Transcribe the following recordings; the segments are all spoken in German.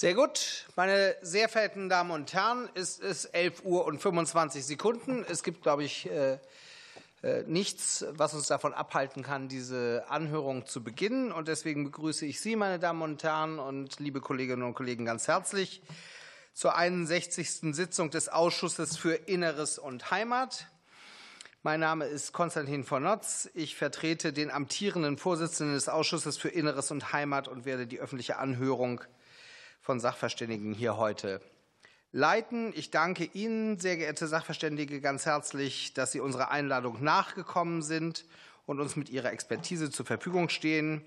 Sehr gut. Meine sehr verehrten Damen und Herren, es ist 11 Uhr und 25 Sekunden. Es gibt, glaube ich, äh, äh, nichts, was uns davon abhalten kann, diese Anhörung zu beginnen. Und deswegen begrüße ich Sie, meine Damen und Herren und liebe Kolleginnen und Kollegen, ganz herzlich zur 61. Sitzung des Ausschusses für Inneres und Heimat. Mein Name ist Konstantin von Notz. Ich vertrete den amtierenden Vorsitzenden des Ausschusses für Inneres und Heimat und werde die öffentliche Anhörung von Sachverständigen hier heute leiten. Ich danke Ihnen, sehr geehrte Sachverständige, ganz herzlich, dass Sie unserer Einladung nachgekommen sind und uns mit Ihrer Expertise zur Verfügung stehen,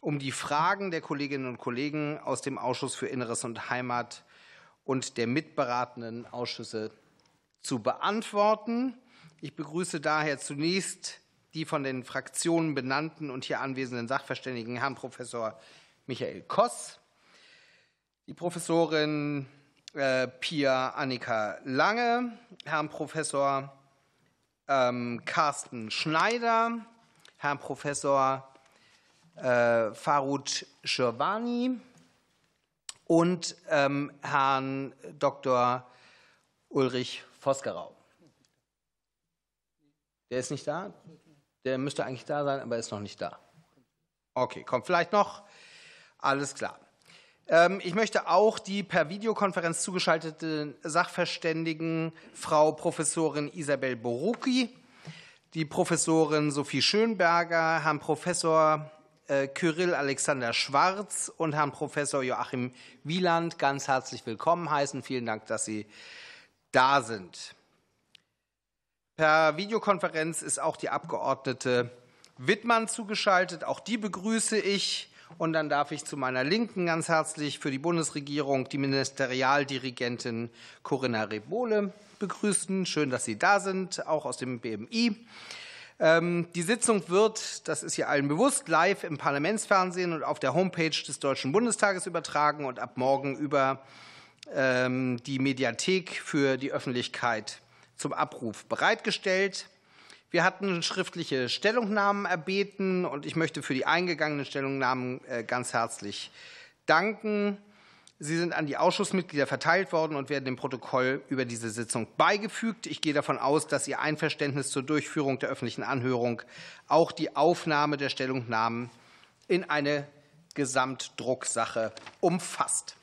um die Fragen der Kolleginnen und Kollegen aus dem Ausschuss für Inneres und Heimat und der mitberatenden Ausschüsse zu beantworten. Ich begrüße daher zunächst die von den Fraktionen benannten und hier anwesenden Sachverständigen, Herrn Professor Michael Koss, die Professorin äh, Pia Annika Lange, Herrn Professor ähm, Carsten Schneider, Herrn Professor äh, Farud Schirwani und ähm, Herrn Dr. Ulrich Vosgerau. Der ist nicht da? Der müsste eigentlich da sein, aber ist noch nicht da. Okay, kommt vielleicht noch. Alles klar. Ähm, ich möchte auch die per Videokonferenz zugeschaltete Sachverständigen Frau Professorin Isabel Borucki, die Professorin Sophie Schönberger, Herrn Professor äh, Kyrill Alexander Schwarz und Herrn Professor Joachim Wieland ganz herzlich willkommen heißen. Vielen Dank, dass Sie da sind. Per Videokonferenz ist auch die Abgeordnete Wittmann zugeschaltet. Auch die begrüße ich. Und dann darf ich zu meiner Linken ganz herzlich für die Bundesregierung die Ministerialdirigentin Corinna Rebole begrüßen. Schön, dass Sie da sind, auch aus dem BMI. Ähm, die Sitzung wird, das ist hier allen bewusst, live im Parlamentsfernsehen und auf der Homepage des Deutschen Bundestages übertragen und ab morgen über ähm, die Mediathek für die Öffentlichkeit zum Abruf bereitgestellt. Wir hatten schriftliche Stellungnahmen erbeten und ich möchte für die eingegangenen Stellungnahmen äh, ganz herzlich danken. Sie sind an die Ausschussmitglieder verteilt worden und werden dem Protokoll über diese Sitzung beigefügt. Ich gehe davon aus, dass Ihr Einverständnis zur Durchführung der öffentlichen Anhörung auch die Aufnahme der Stellungnahmen in eine Gesamtdrucksache umfasst.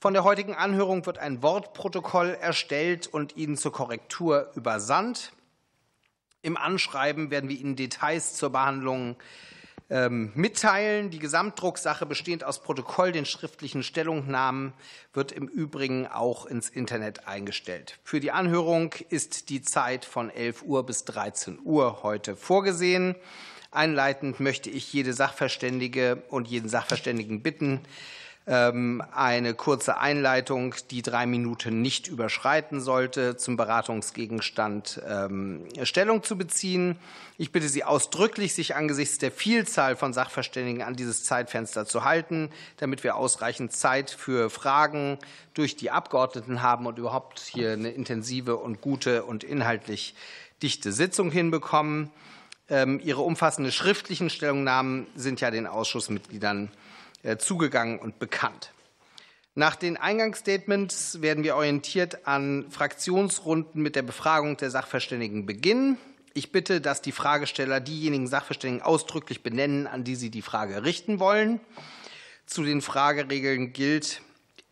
Von der heutigen Anhörung wird ein Wortprotokoll erstellt und Ihnen zur Korrektur übersandt. Im Anschreiben werden wir Ihnen Details zur Behandlung ähm, mitteilen. Die Gesamtdrucksache bestehend aus Protokoll, den schriftlichen Stellungnahmen, wird im Übrigen auch ins Internet eingestellt. Für die Anhörung ist die Zeit von 11 Uhr bis 13 Uhr heute vorgesehen. Einleitend möchte ich jede Sachverständige und jeden Sachverständigen bitten, eine kurze Einleitung, die drei Minuten nicht überschreiten sollte, zum Beratungsgegenstand ähm, Stellung zu beziehen. Ich bitte Sie ausdrücklich, sich angesichts der Vielzahl von Sachverständigen an dieses Zeitfenster zu halten, damit wir ausreichend Zeit für Fragen durch die Abgeordneten haben und überhaupt hier eine intensive und gute und inhaltlich dichte Sitzung hinbekommen. Ähm, Ihre umfassenden schriftlichen Stellungnahmen sind ja den Ausschussmitgliedern zugegangen und bekannt. Nach den Eingangsstatements werden wir orientiert an Fraktionsrunden mit der Befragung der Sachverständigen beginnen. Ich bitte, dass die Fragesteller diejenigen Sachverständigen ausdrücklich benennen, an die sie die Frage richten wollen. Zu den Frageregeln gilt,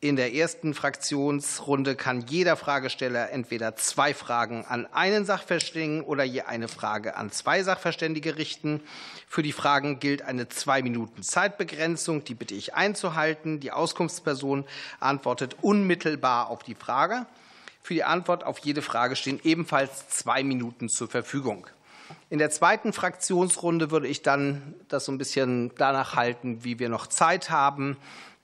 in der ersten Fraktionsrunde kann jeder Fragesteller entweder zwei Fragen an einen Sachverständigen oder je eine Frage an zwei Sachverständige richten. Für die Fragen gilt eine zwei Minuten Zeitbegrenzung. Die bitte ich einzuhalten. Die Auskunftsperson antwortet unmittelbar auf die Frage. Für die Antwort auf jede Frage stehen ebenfalls zwei Minuten zur Verfügung. In der zweiten Fraktionsrunde würde ich dann das so ein bisschen danach halten, wie wir noch Zeit haben.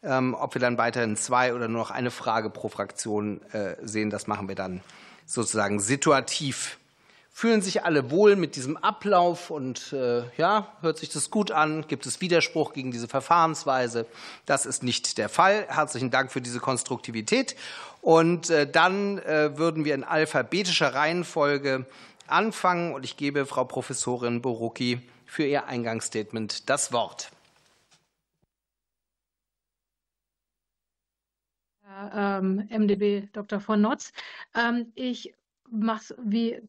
Ähm, ob wir dann weiterhin zwei oder nur noch eine Frage pro Fraktion äh, sehen, das machen wir dann sozusagen situativ. Fühlen sich alle wohl mit diesem Ablauf und äh, ja, hört sich das gut an? Gibt es Widerspruch gegen diese Verfahrensweise? Das ist nicht der Fall. Herzlichen Dank für diese Konstruktivität. Und äh, dann würden wir in alphabetischer Reihenfolge anfangen und ich gebe Frau Professorin Borucki für ihr Eingangsstatement das Wort. Ähm, MdB Dr. von Notz. Ähm, ich mache es wie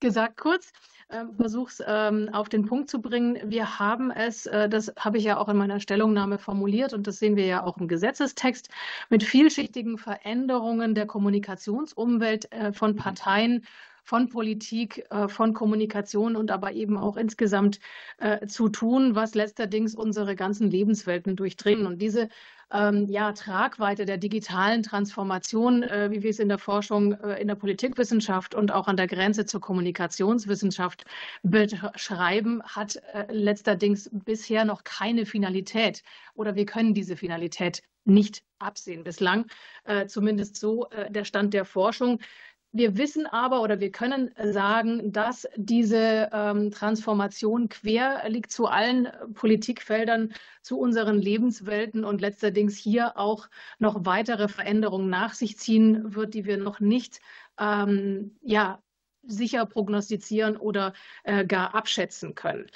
gesagt kurz, äh, versuche es ähm, auf den Punkt zu bringen. Wir haben es, äh, das habe ich ja auch in meiner Stellungnahme formuliert und das sehen wir ja auch im Gesetzestext, mit vielschichtigen Veränderungen der Kommunikationsumwelt äh, von Parteien von Politik, äh, von Kommunikation und aber eben auch insgesamt äh, zu tun, was letzterdings unsere ganzen Lebenswelten durchdringen. Und diese ähm, ja, Tragweite der digitalen Transformation, äh, wie wir es in der Forschung, in der Politikwissenschaft und auch an der Grenze zur Kommunikationswissenschaft beschreiben, hat letzterdings bisher noch keine Finalität oder wir können diese Finalität nicht absehen bislang, zumindest so der Stand der Forschung. Wir wissen aber oder wir können sagen, dass diese ähm, Transformation quer liegt zu allen Politikfeldern, zu unseren Lebenswelten und letzterdings hier auch noch weitere Veränderungen nach sich ziehen wird, die wir noch nicht ähm, ja, sicher prognostizieren oder äh, gar abschätzen können.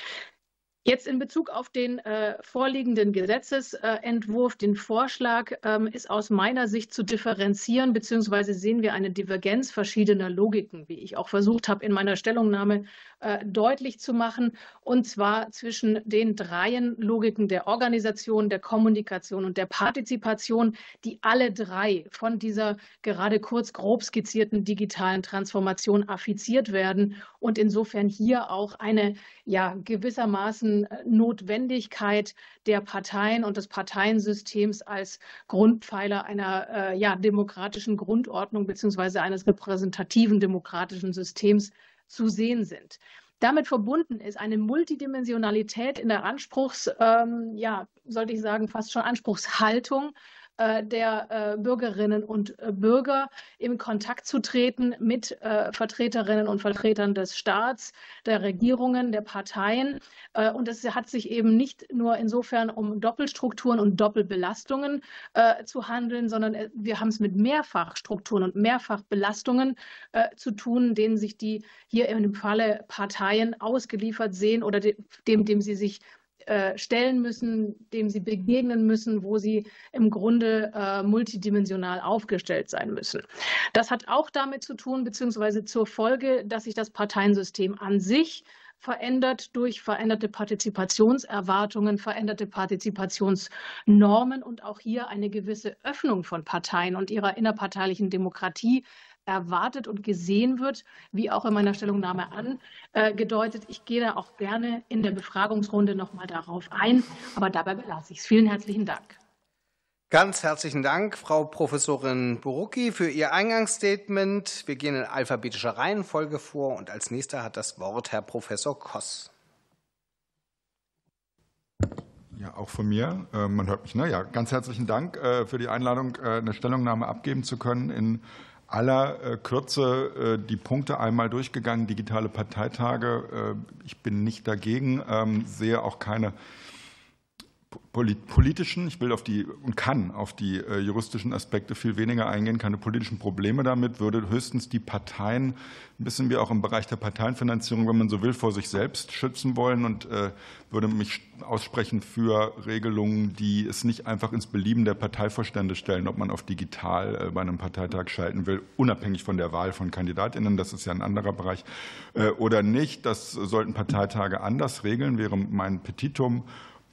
Jetzt in Bezug auf den äh, vorliegenden Gesetzesentwurf, den Vorschlag, ähm, ist aus meiner Sicht zu differenzieren, beziehungsweise sehen wir eine Divergenz verschiedener Logiken, wie ich auch versucht habe, in meiner Stellungnahme äh, deutlich zu machen, und zwar zwischen den dreien Logiken der Organisation, der Kommunikation und der Partizipation, die alle drei von dieser gerade kurz grob skizzierten digitalen Transformation affiziert werden und insofern hier auch eine ja gewissermaßen äh, Notwendigkeit der Parteien und des Parteiensystems als Grundpfeiler einer äh, ja, demokratischen Grundordnung beziehungsweise eines repräsentativen demokratischen Systems zu sehen sind. Damit verbunden ist eine Multidimensionalität in der Anspruchs, ähm, ja, sollte ich sagen, fast schon Anspruchshaltung der äh, Bürgerinnen und äh, Bürger in Kontakt zu treten mit Vertreterinnen und Vertretern des Staats, der Regierungen, der Parteien. Und es hat sich eben nicht nur insofern um Doppelstrukturen und Doppelbelastungen zu handeln, sondern wir haben es mit Mehrfachstrukturen und Mehrfachbelastungen zu tun, denen sich die hier im Falle Parteien ausgeliefert sehen oder dem, dem sie sich äh, stellen müssen, dem sie begegnen müssen, wo sie im Grunde äh, multidimensional aufgestellt sein müssen. Das hat auch damit zu tun, beziehungsweise zur Folge, dass sich das Parteiensystem an sich verändert durch veränderte Partizipationserwartungen, veränderte Partizipationsnormen und auch hier eine gewisse Öffnung von Parteien und ihrer innerparteilichen Demokratie erwartet und gesehen wird, wie auch in meiner Stellungnahme angedeutet. Ich gehe da auch gerne in der Befragungsrunde noch mal darauf ein, aber dabei belasse ich es. Vielen herzlichen Dank. Ganz herzlichen Dank, Frau Professorin Burucki, für Ihr Eingangsstatement. Wir gehen in alphabetischer Reihenfolge vor und als nächster hat das Wort Herr Professor Koss. Ja, auch von mir. Äh, man hört mich, ne? Ja, ganz herzlichen Dank äh, für die Einladung, äh, eine Stellungnahme abgeben zu können in aller äh, Kürze äh, die Punkte einmal durchgegangen, digitale Parteitage. Äh, ich bin nicht dagegen, ähm, sehe auch keine politischen, ich will auf die und kann auf die äh, juristischen Aspekte viel weniger eingehen, keine politischen Probleme damit, würde höchstens die Parteien, ein wie auch im Bereich der Parteienfinanzierung, wenn man so will, vor sich selbst schützen wollen und äh, würde mich aussprechen für Regelungen, die es nicht einfach ins Belieben der Parteivorstände stellen, ob man auf digital äh, bei einem Parteitag schalten will, unabhängig von der Wahl von KandidatInnen, das ist ja ein anderer Bereich, oder nicht. Das sollten Parteitage anders regeln, wäre mein Petitum.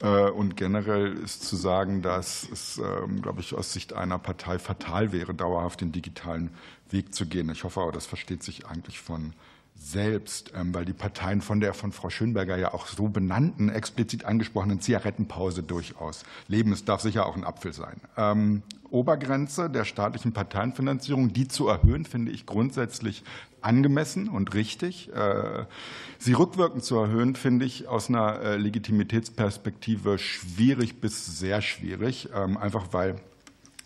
Äh, und generell ist zu sagen, dass es, ähm, glaube ich, aus Sicht einer Partei fatal wäre, dauerhaft den digitalen Weg zu gehen. Ich hoffe aber, das versteht sich eigentlich von selbst, ähm, weil die Parteien von der von Frau Schönberger ja auch so benannten, explizit angesprochenen Zigarettenpause durchaus leben. Es darf sicher auch ein Apfel sein. Obergrenze der staatlichen Parteienfinanzierung, die zu erhöhen, finde ich grundsätzlich angemessen und richtig. Äh, sie rückwirkend zu erhöhen, finde ich aus einer äh, Legitimitätsperspektive schwierig bis sehr schwierig, ähm, einfach weil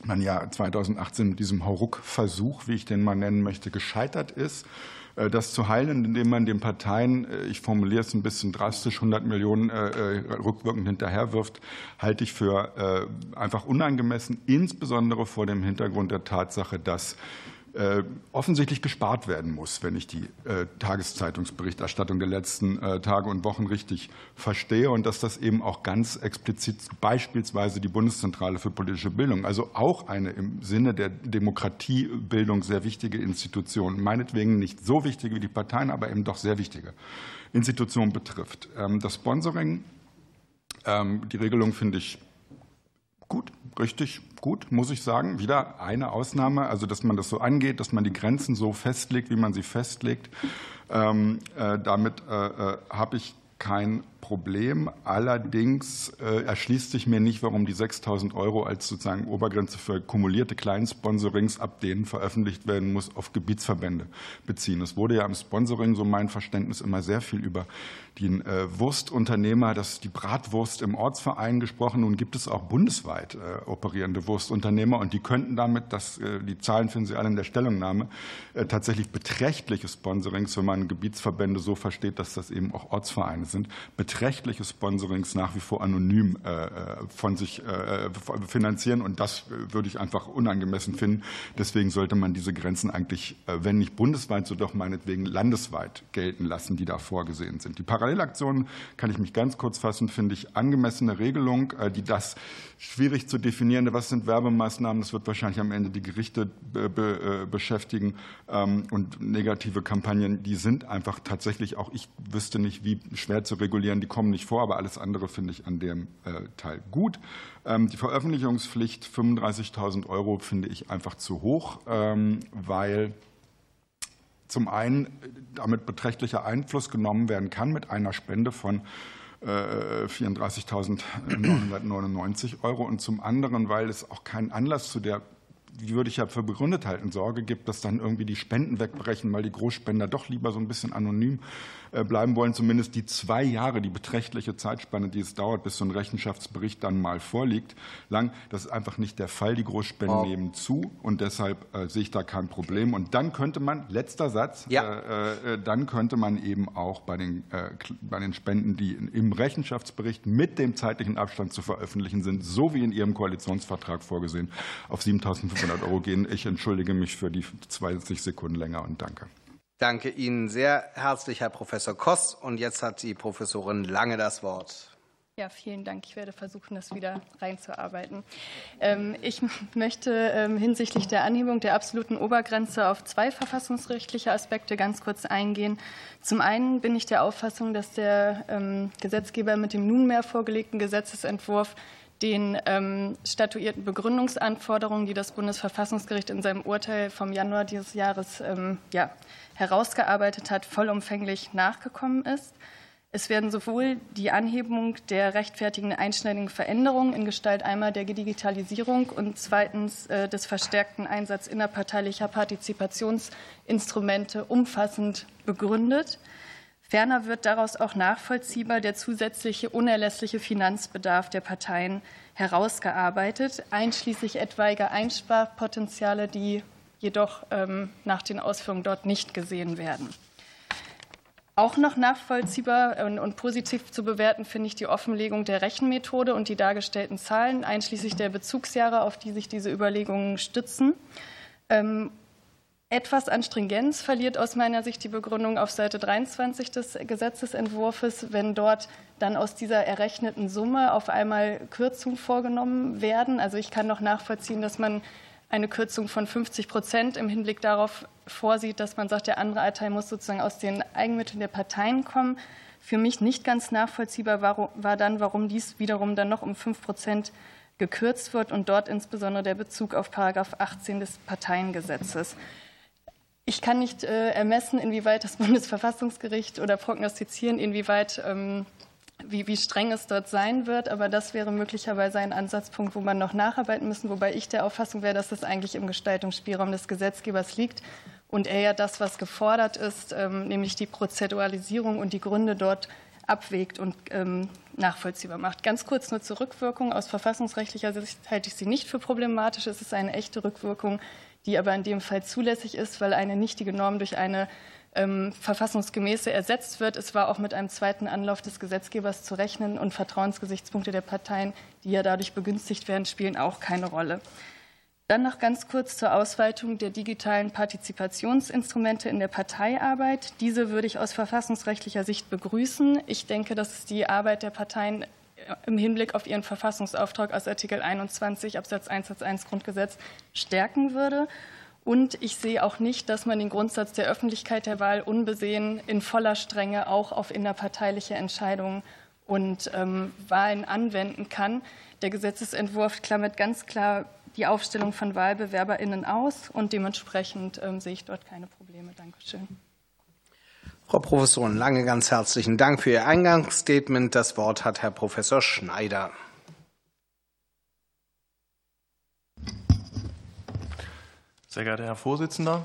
man ja 2018 mit diesem Hauruck-Versuch, wie ich den mal nennen möchte, gescheitert ist. Äh, das zu heilen, indem man den Parteien, ich formuliere es ein bisschen drastisch, 100 Millionen rückwirkend hinterherwirft, halte ich für einfach unangemessen, insbesondere vor dem Hintergrund der Tatsache, dass äh, offensichtlich gespart werden muss, wenn ich die äh, Tageszeitungsberichterstattung der letzten äh, Tage und Wochen richtig verstehe und dass das eben auch ganz explizit beispielsweise die Bundeszentrale für politische Bildung, also auch eine im Sinne der Demokratiebildung sehr wichtige Institution, meinetwegen nicht so wichtige wie die Parteien, aber eben doch sehr wichtige Institution betrifft. Ähm, das Sponsoring, ähm, die Regelung finde ich gut, richtig gut, muss ich sagen. Wieder eine Ausnahme, also dass man das so angeht, dass man die Grenzen so festlegt, wie man sie festlegt. Ähm, äh, damit äh, äh, habe ich kein Problem. Allerdings äh, erschließt sich mir nicht, warum die 6.000 Euro als sozusagen Obergrenze für kumulierte Kleinsponsorings, ab denen veröffentlicht werden muss, auf Gebietsverbände beziehen. Es wurde ja im Sponsoring, so mein Verständnis, immer sehr viel über den äh, Wurstunternehmer, das die Bratwurst im Ortsverein gesprochen. Nun gibt es auch bundesweit äh, operierende Wurstunternehmer und die könnten damit, das, die Zahlen finden Sie alle in der Stellungnahme, tatsächlich beträchtliche Sponsorings, wenn man Gebietsverbände so versteht, dass das eben auch Ortsvereine sind, beträchtliche Sponsorings nach wie vor anonym äh, äh, von sich äh, finanzieren. Und das würde ich einfach unangemessen finden. Deswegen sollte man diese Grenzen eigentlich, wenn nicht bundesweit, so doch meinetwegen landesweit gelten lassen, die da vorgesehen sind. Die Parallelaktionen, kann ich mich ganz kurz fassen, finde ich angemessene Regelung, die das schwierig zu definieren. Was sind Werbemaßnahmen? Das wird wahrscheinlich am Ende die Gerichte beschäftigen. Ähm, und negative Kampagnen, die sind einfach tatsächlich auch, ich wüsste nicht, wie schwer zu regulieren, die kommen nicht vor, aber alles andere finde ich an dem äh, Teil gut. Ähm, die Veröffentlichungspflicht 35.000 Euro finde ich einfach zu hoch, ähm, weil zum einen damit beträchtlicher Einfluss genommen werden kann mit einer Spende von 34.999 äh, Euro und zum anderen, weil es auch keinen Anlass zu der die würde ich ja für begründet halten, Sorge gibt, dass dann irgendwie die Spenden wegbrechen, weil die Großspender doch lieber so ein bisschen anonym äh, bleiben wollen, zumindest die zwei Jahre, die beträchtliche Zeitspanne, die es dauert, bis so ein Rechenschaftsbericht dann mal vorliegt, lang. Das ist einfach nicht der Fall. Die Großspenden oh. nehmen zu und deshalb äh, sehe ich da kein Problem. Und dann könnte man, letzter Satz, ja. äh, äh dann könnte man eben auch bei den, äh, bei den Spenden, die im Rechenschaftsbericht mit dem zeitlichen Abstand zu veröffentlichen sind, so wie in Ihrem Koalitionsvertrag vorgesehen, auf 7.500 Euro gehen. Ich entschuldige mich für die 20 Sekunden länger und danke. Danke Ihnen sehr herzlich, Herr Professor Koss. Und jetzt hat die Professorin Lange das Wort. Ja, vielen Dank. Ich werde versuchen, das wieder reinzuarbeiten. Ähm, ich möchte ähm, hinsichtlich der Anhebung der absoluten Obergrenze auf zwei verfassungsrechtliche Aspekte ganz kurz eingehen. Zum einen bin ich der Auffassung, dass der ähm, Gesetzgeber mit dem nunmehr vorgelegten Gesetzesentwurf den ähm, statuierten Begründungsanforderungen, die das Bundesverfassungsgericht in seinem Urteil vom Januar dieses Jahres ähm, ja, herausgearbeitet hat, vollumfänglich nachgekommen ist. Es werden sowohl die Anhebung der rechtfertigenden einschneidigen Veränderungen in Gestalt einmal der Digitalisierung und zweitens äh, des verstärkten Einsatz innerparteilicher Partizipationsinstrumente umfassend begründet. Ferner wird daraus auch nachvollziehbar der zusätzliche unerlässliche Finanzbedarf der Parteien herausgearbeitet, einschließlich etwaiger Einsparpotenziale, die jedoch ähm, nach den Ausführungen dort nicht gesehen werden. Auch noch nachvollziehbar und positiv zu bewerten finde ich die Offenlegung der Rechenmethode und die dargestellten Zahlen, einschließlich der Bezugsjahre, auf die sich diese Überlegungen stützen. Ähm, etwas an Stringenz verliert aus meiner Sicht die Begründung auf Seite 23 des Gesetzesentwurfs, wenn dort dann aus dieser errechneten Summe auf einmal Kürzungen vorgenommen werden. Also ich kann noch nachvollziehen, dass man eine Kürzung von 50 Prozent im Hinblick darauf vorsieht, dass man sagt, der andere Anteil muss sozusagen aus den Eigenmitteln der Parteien kommen. Für mich nicht ganz nachvollziehbar war dann, warum dies wiederum dann noch um 5 Prozent gekürzt wird und dort insbesondere der Bezug auf Paragraph 18 des Parteiengesetzes. Ich kann nicht äh, ermessen, inwieweit das Bundesverfassungsgericht oder prognostizieren, inwieweit ähm, wie, wie streng es dort sein wird. Aber das wäre möglicherweise ein Ansatzpunkt, wo man noch nacharbeiten müssen, wobei ich der Auffassung wäre, dass das eigentlich im Gestaltungsspielraum des Gesetzgebers liegt und er ja das, was gefordert ist, ähm, nämlich die Prozeduralisierung und die Gründe dort abwägt und ähm, nachvollziehbar macht. Ganz kurz nur zur Rückwirkung. Aus verfassungsrechtlicher Sicht halte ich sie nicht für problematisch. Es ist eine echte Rückwirkung die aber in dem Fall zulässig ist, weil eine nichtige Norm durch eine ähm, verfassungsgemäße ersetzt wird. Es war auch mit einem zweiten Anlauf des Gesetzgebers zu rechnen und Vertrauensgesichtspunkte der Parteien, die ja dadurch begünstigt werden, spielen auch keine Rolle. Dann noch ganz kurz zur Ausweitung der digitalen Partizipationsinstrumente in der Parteiarbeit. Diese würde ich aus verfassungsrechtlicher Sicht begrüßen. Ich denke, dass die Arbeit der Parteien im Hinblick auf ihren Verfassungsauftrag aus Artikel 21 Absatz 1 Satz 1 Grundgesetz stärken würde. Und ich sehe auch nicht, dass man den Grundsatz der Öffentlichkeit der Wahl unbesehen in voller Strenge auch auf innerparteiliche Entscheidungen und ähm, Wahlen anwenden kann. Der Gesetzesentwurf klammert ganz klar die Aufstellung von WahlbewerberInnen aus und dementsprechend ähm, sehe ich dort keine Probleme. Dankeschön. Frau Professorin Lange, ganz herzlichen Dank für Ihr Eingangsstatement. Das Wort hat Herr Professor Schneider. Sehr geehrter Herr Vorsitzender,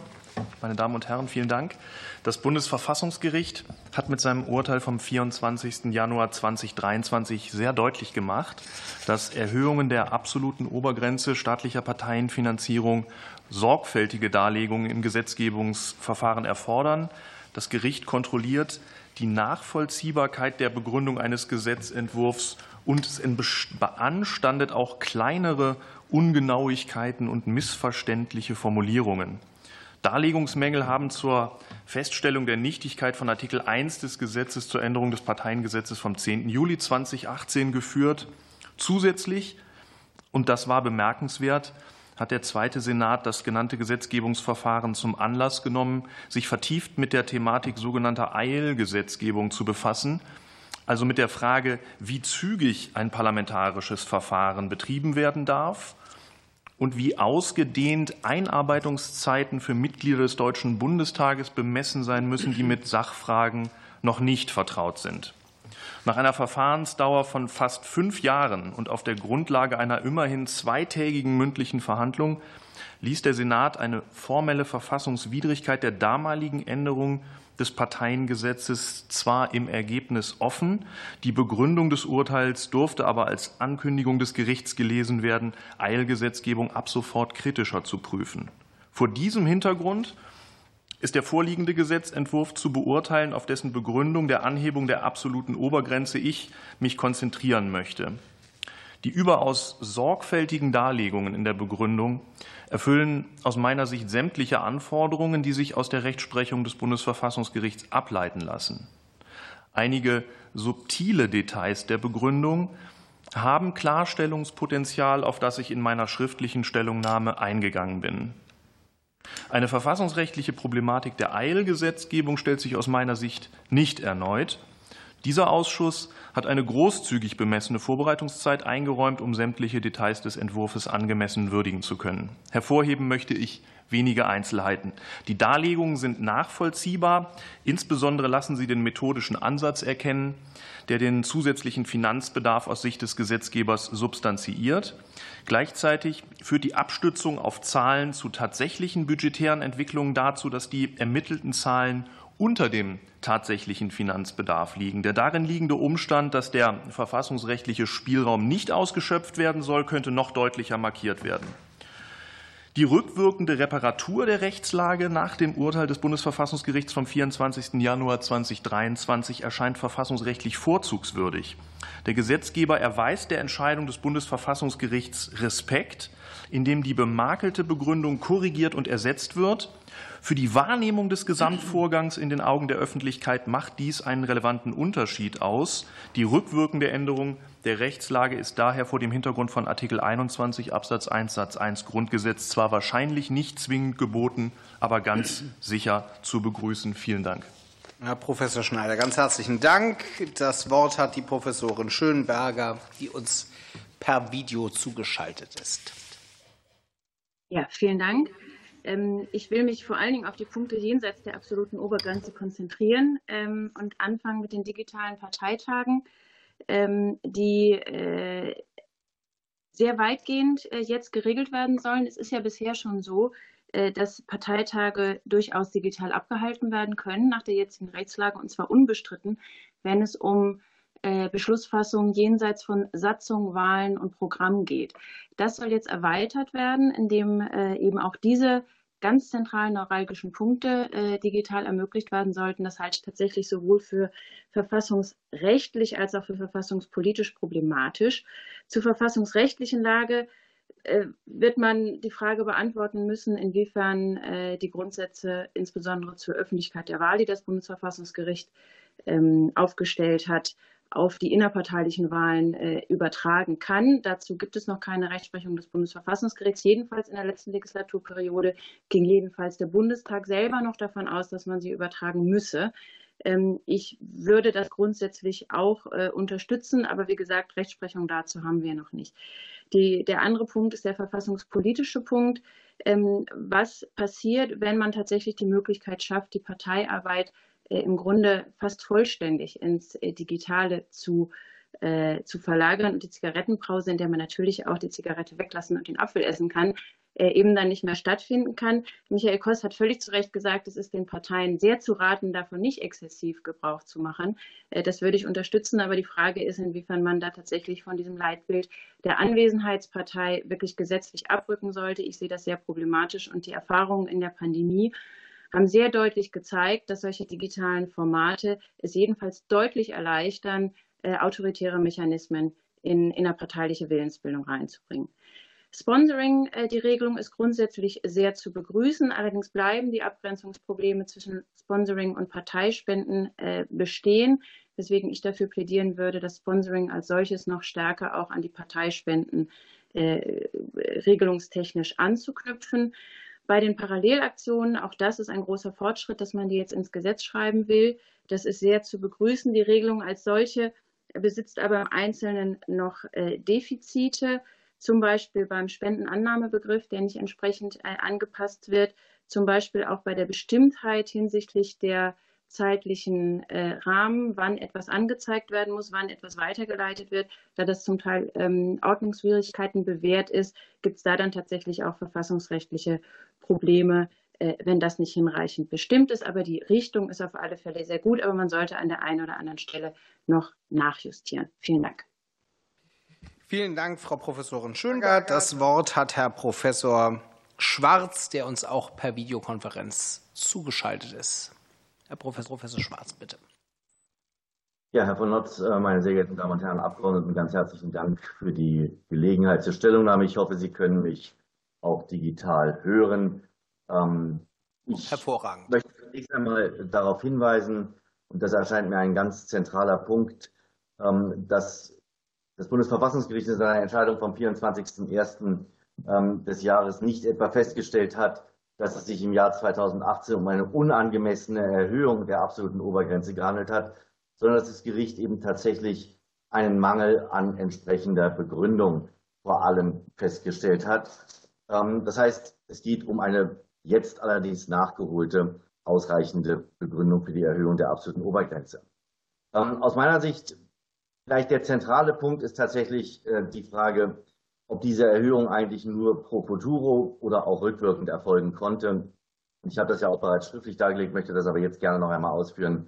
meine Damen und Herren, vielen Dank. Das Bundesverfassungsgericht hat mit seinem Urteil vom 24. Januar 2023 sehr deutlich gemacht, dass Erhöhungen der absoluten Obergrenze staatlicher Parteienfinanzierung sorgfältige Darlegungen im Gesetzgebungsverfahren erfordern. Das Gericht kontrolliert die Nachvollziehbarkeit der Begründung eines Gesetzentwurfs und es beanstandet auch kleinere Ungenauigkeiten und missverständliche Formulierungen. Darlegungsmängel haben zur Feststellung der Nichtigkeit von Artikel 1 des Gesetzes zur Änderung des Parteiengesetzes vom 10. Juli 2018 geführt. Zusätzlich, und das war bemerkenswert, hat der zweite Senat das genannte Gesetzgebungsverfahren zum Anlass genommen, sich vertieft mit der Thematik sogenannter Eilgesetzgebung zu befassen, also mit der Frage, wie zügig ein parlamentarisches Verfahren betrieben werden darf und wie ausgedehnt Einarbeitungszeiten für Mitglieder des Deutschen Bundestages bemessen sein müssen, die mit Sachfragen noch nicht vertraut sind. Nach einer Verfahrensdauer von fast fünf Jahren und auf der Grundlage einer immerhin zweitägigen mündlichen Verhandlung ließ der Senat eine formelle Verfassungswidrigkeit der damaligen Änderung des Parteiengesetzes zwar im Ergebnis offen, die Begründung des Urteils durfte aber als Ankündigung des Gerichts gelesen werden, Eilgesetzgebung ab sofort kritischer zu prüfen. Vor diesem Hintergrund ist der vorliegende Gesetzentwurf zu beurteilen, auf dessen Begründung der Anhebung der absoluten Obergrenze ich mich konzentrieren möchte. Die überaus sorgfältigen Darlegungen in der Begründung erfüllen aus meiner Sicht sämtliche Anforderungen, die sich aus der Rechtsprechung des Bundesverfassungsgerichts ableiten lassen. Einige subtile Details der Begründung haben Klarstellungspotenzial, auf das ich in meiner schriftlichen Stellungnahme eingegangen bin. Eine verfassungsrechtliche Problematik der Eilgesetzgebung stellt sich aus meiner Sicht nicht erneut. Dieser Ausschuss hat eine großzügig bemessene Vorbereitungszeit eingeräumt, um sämtliche Details des Entwurfs angemessen würdigen zu können. Hervorheben möchte ich wenige Einzelheiten. Die Darlegungen sind nachvollziehbar. Insbesondere lassen sie den methodischen Ansatz erkennen, der den zusätzlichen Finanzbedarf aus Sicht des Gesetzgebers substanziiert. Gleichzeitig führt die Abstützung auf Zahlen zu tatsächlichen budgetären Entwicklungen dazu, dass die ermittelten Zahlen unter dem tatsächlichen Finanzbedarf liegen. Der darin liegende Umstand, dass der verfassungsrechtliche Spielraum nicht ausgeschöpft werden soll, könnte noch deutlicher markiert werden. Die rückwirkende Reparatur der Rechtslage nach dem Urteil des Bundesverfassungsgerichts vom 24. Januar 2023 erscheint verfassungsrechtlich vorzugswürdig. Der Gesetzgeber erweist der Entscheidung des Bundesverfassungsgerichts Respekt, indem die bemakelte Begründung korrigiert und ersetzt wird für die Wahrnehmung des Gesamtvorgangs in den Augen der Öffentlichkeit macht dies einen relevanten Unterschied aus. Die rückwirkende Änderung der Rechtslage ist daher vor dem Hintergrund von Artikel 21 Absatz 1 Satz 1 Grundgesetz zwar wahrscheinlich nicht zwingend geboten, aber ganz sicher zu begrüßen. Vielen Dank. Herr Professor Schneider, ganz herzlichen Dank. Das Wort hat die Professorin Schönberger, die uns per Video zugeschaltet ist. Ja, vielen Dank. Ähm, ich will mich vor allen Dingen auf die Punkte jenseits der absoluten Obergrenze konzentrieren ähm, und anfangen mit den digitalen Parteitagen, ähm, die äh, sehr weitgehend äh, jetzt geregelt werden sollen. Es ist ja bisher schon so, äh, dass Parteitage durchaus digital abgehalten werden können nach der jetzigen Rechtslage und zwar unbestritten, wenn es um Beschlussfassungen jenseits von Satzung, Wahlen und Programm geht. Das soll jetzt erweitert werden, indem äh, eben auch diese ganz zentralen neuralgischen Punkte äh, digital ermöglicht werden sollten. Das halte ich tatsächlich sowohl für verfassungsrechtlich als auch für verfassungspolitisch problematisch. Zur verfassungsrechtlichen Lage äh, wird man die Frage beantworten müssen, inwiefern äh, die Grundsätze insbesondere zur Öffentlichkeit der Wahl, die das Bundesverfassungsgericht ähm, aufgestellt hat, auf die innerparteilichen Wahlen äh, übertragen kann. Dazu gibt es noch keine Rechtsprechung des Bundesverfassungsgerichts. Jedenfalls in der letzten Legislaturperiode ging jedenfalls der Bundestag selber noch davon aus, dass man sie übertragen müsse. Ähm, ich würde das grundsätzlich auch äh, unterstützen, aber wie gesagt, Rechtsprechung dazu haben wir noch nicht. Die, der andere Punkt ist der verfassungspolitische Punkt. Ähm, was passiert, wenn man tatsächlich die Möglichkeit schafft, die Parteiarbeit im Grunde fast vollständig ins äh, Digitale zu, äh, zu verlagern und die Zigarettenbrause, in der man natürlich auch die Zigarette weglassen und den Apfel essen kann, äh, eben dann nicht mehr stattfinden kann. Michael Koss hat völlig zu Recht gesagt, es ist den Parteien sehr zu raten, davon nicht exzessiv Gebrauch zu machen. Äh, das würde ich unterstützen, aber die Frage ist, inwiefern man da tatsächlich von diesem Leitbild der Anwesenheitspartei wirklich gesetzlich abrücken sollte. Ich sehe das sehr problematisch und die Erfahrungen in der Pandemie haben sehr deutlich gezeigt, dass solche digitalen Formate es jedenfalls deutlich erleichtern, äh, autoritäre Mechanismen in innerparteiliche Willensbildung reinzubringen. Sponsoring, äh, die Regelung ist grundsätzlich sehr zu begrüßen. Allerdings bleiben die Abgrenzungsprobleme zwischen Sponsoring und Parteispenden äh, bestehen, weswegen ich dafür plädieren würde, das Sponsoring als solches noch stärker auch an die Parteispenden äh, regelungstechnisch anzuknüpfen. Bei den Parallelaktionen, auch das ist ein großer Fortschritt, dass man die jetzt ins Gesetz schreiben will. Das ist sehr zu begrüßen. Die Regelung als solche besitzt aber im Einzelnen noch äh, Defizite, zum Beispiel beim Spendenannahmebegriff, der nicht entsprechend äh, angepasst wird, zum Beispiel auch bei der Bestimmtheit hinsichtlich der zeitlichen äh, Rahmen, wann etwas angezeigt werden muss, wann etwas weitergeleitet wird. Da das zum Teil ähm, Ordnungswidrigkeiten bewährt ist, gibt es da dann tatsächlich auch verfassungsrechtliche Probleme, äh, wenn das nicht hinreichend bestimmt ist. Aber die Richtung ist auf alle Fälle sehr gut, aber man sollte an der einen oder anderen Stelle noch nachjustieren. Vielen Dank. Vielen Dank, Frau Professorin Schönger. Das Wort hat Herr Professor Schwarz, der uns auch per Videokonferenz zugeschaltet ist. Herr Professor, Professor Schwarz, bitte. Ja, Herr von Notz, äh, meine sehr geehrten Damen und Herren Abgeordneten, ganz herzlichen Dank für die Gelegenheit zur Stellungnahme. Ich hoffe, Sie können mich auch digital hören. Ähm, ich Hervorragend. möchte zunächst einmal darauf hinweisen, und das erscheint mir ein ganz zentraler Punkt, ähm, dass das Bundesverfassungsgericht in seiner Entscheidung vom 24.01. Ähm, des Jahres nicht etwa festgestellt hat, dass es sich im Jahr 2018 um eine unangemessene Erhöhung der absoluten Obergrenze gehandelt hat, sondern dass das Gericht eben tatsächlich einen Mangel an entsprechender Begründung vor allem festgestellt hat. Ähm, das heißt, es geht um eine jetzt allerdings nachgeholte, ausreichende Begründung für die Erhöhung der absoluten Obergrenze. Ähm, aus meiner Sicht vielleicht der zentrale Punkt ist tatsächlich äh, die Frage, ob diese Erhöhung eigentlich nur pro futuro oder auch rückwirkend erfolgen konnte. Ich habe das ja auch bereits schriftlich dargelegt, möchte das aber jetzt gerne noch einmal ausführen,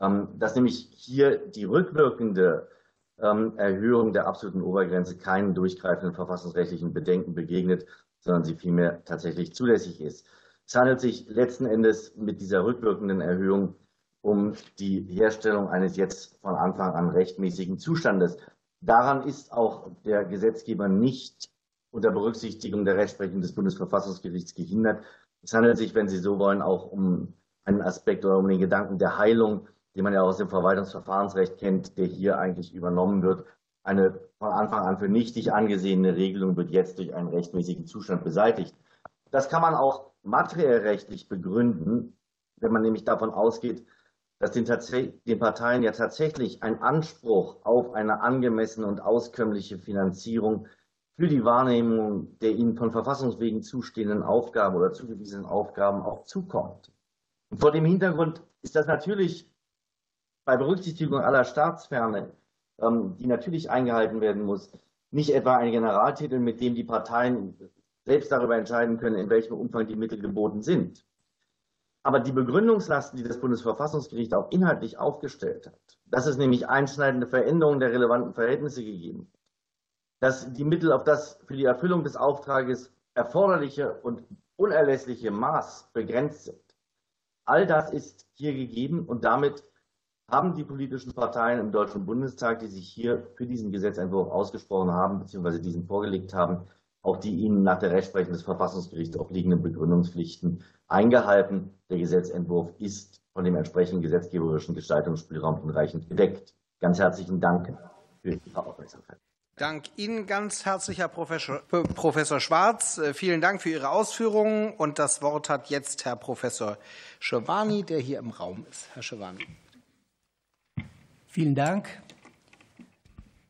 ähm, dass nämlich hier die rückwirkende Erhöhung der absoluten Obergrenze keinen durchgreifenden verfassungsrechtlichen Bedenken begegnet, sondern sie vielmehr tatsächlich zulässig ist. Es handelt sich letzten Endes mit dieser rückwirkenden Erhöhung um die Herstellung eines jetzt von Anfang an rechtmäßigen Zustandes. Daran ist auch der Gesetzgeber nicht unter Berücksichtigung der Rechtsprechung des Bundesverfassungsgerichts gehindert. Es handelt sich, wenn Sie so wollen, auch um einen Aspekt oder um den Gedanken der Heilung, den man ja aus dem Verwaltungsverfahrensrecht kennt, der hier eigentlich übernommen wird. Eine von Anfang an für nichtig angesehene Regelung wird jetzt durch einen rechtmäßigen Zustand beseitigt. Das kann man auch materiell rechtlich begründen, wenn man nämlich davon ausgeht, dass den, den, Parteien ja tatsächlich ein Anspruch auf eine angemessene und auskömmliche Finanzierung für die Wahrnehmung der ihnen von Verfassungswegen zustehenden Aufgaben oder zugewiesenen Aufgaben auch zukommt. Und vor dem Hintergrund ist das natürlich bei Berücksichtigung aller Staatsferne, ähm, die natürlich eingehalten werden muss, nicht etwa ein Generaltitel, mit dem die Parteien selbst darüber entscheiden können, in welchem Umfang die Mittel geboten sind. Aber die Begründungslasten, die das Bundesverfassungsgericht auch inhaltlich aufgestellt hat, dass es nämlich einschneidende Veränderungen der relevanten Verhältnisse gegeben hat, dass die Mittel auf das für die Erfüllung des Auftrages erforderliche und unerlässliche Maß begrenzt sind. All das ist hier gegeben und damit haben die politischen Parteien im Deutschen Bundestag, die sich hier für diesen Gesetzentwurf ausgesprochen haben, beziehungsweise diesen vorgelegt haben, auch die ihnen nach der Rechtsprechung des Verfassungsgerichts obliegenden Begründungspflichten eingehalten. Der Gesetzentwurf ist von dem entsprechenden gesetzgeberischen Gestaltungsspielraum hinreichend gedeckt. Ganz herzlichen Dank für Ihre Aufmerksamkeit. Dank Ihnen ganz herzlich, Herr Professor, Professor Schwarz. Äh, vielen Dank für Ihre Ausführungen. Und das Wort hat jetzt Herr Professor Schewani, der hier im Raum ist. Herr Schewani. Vielen Dank.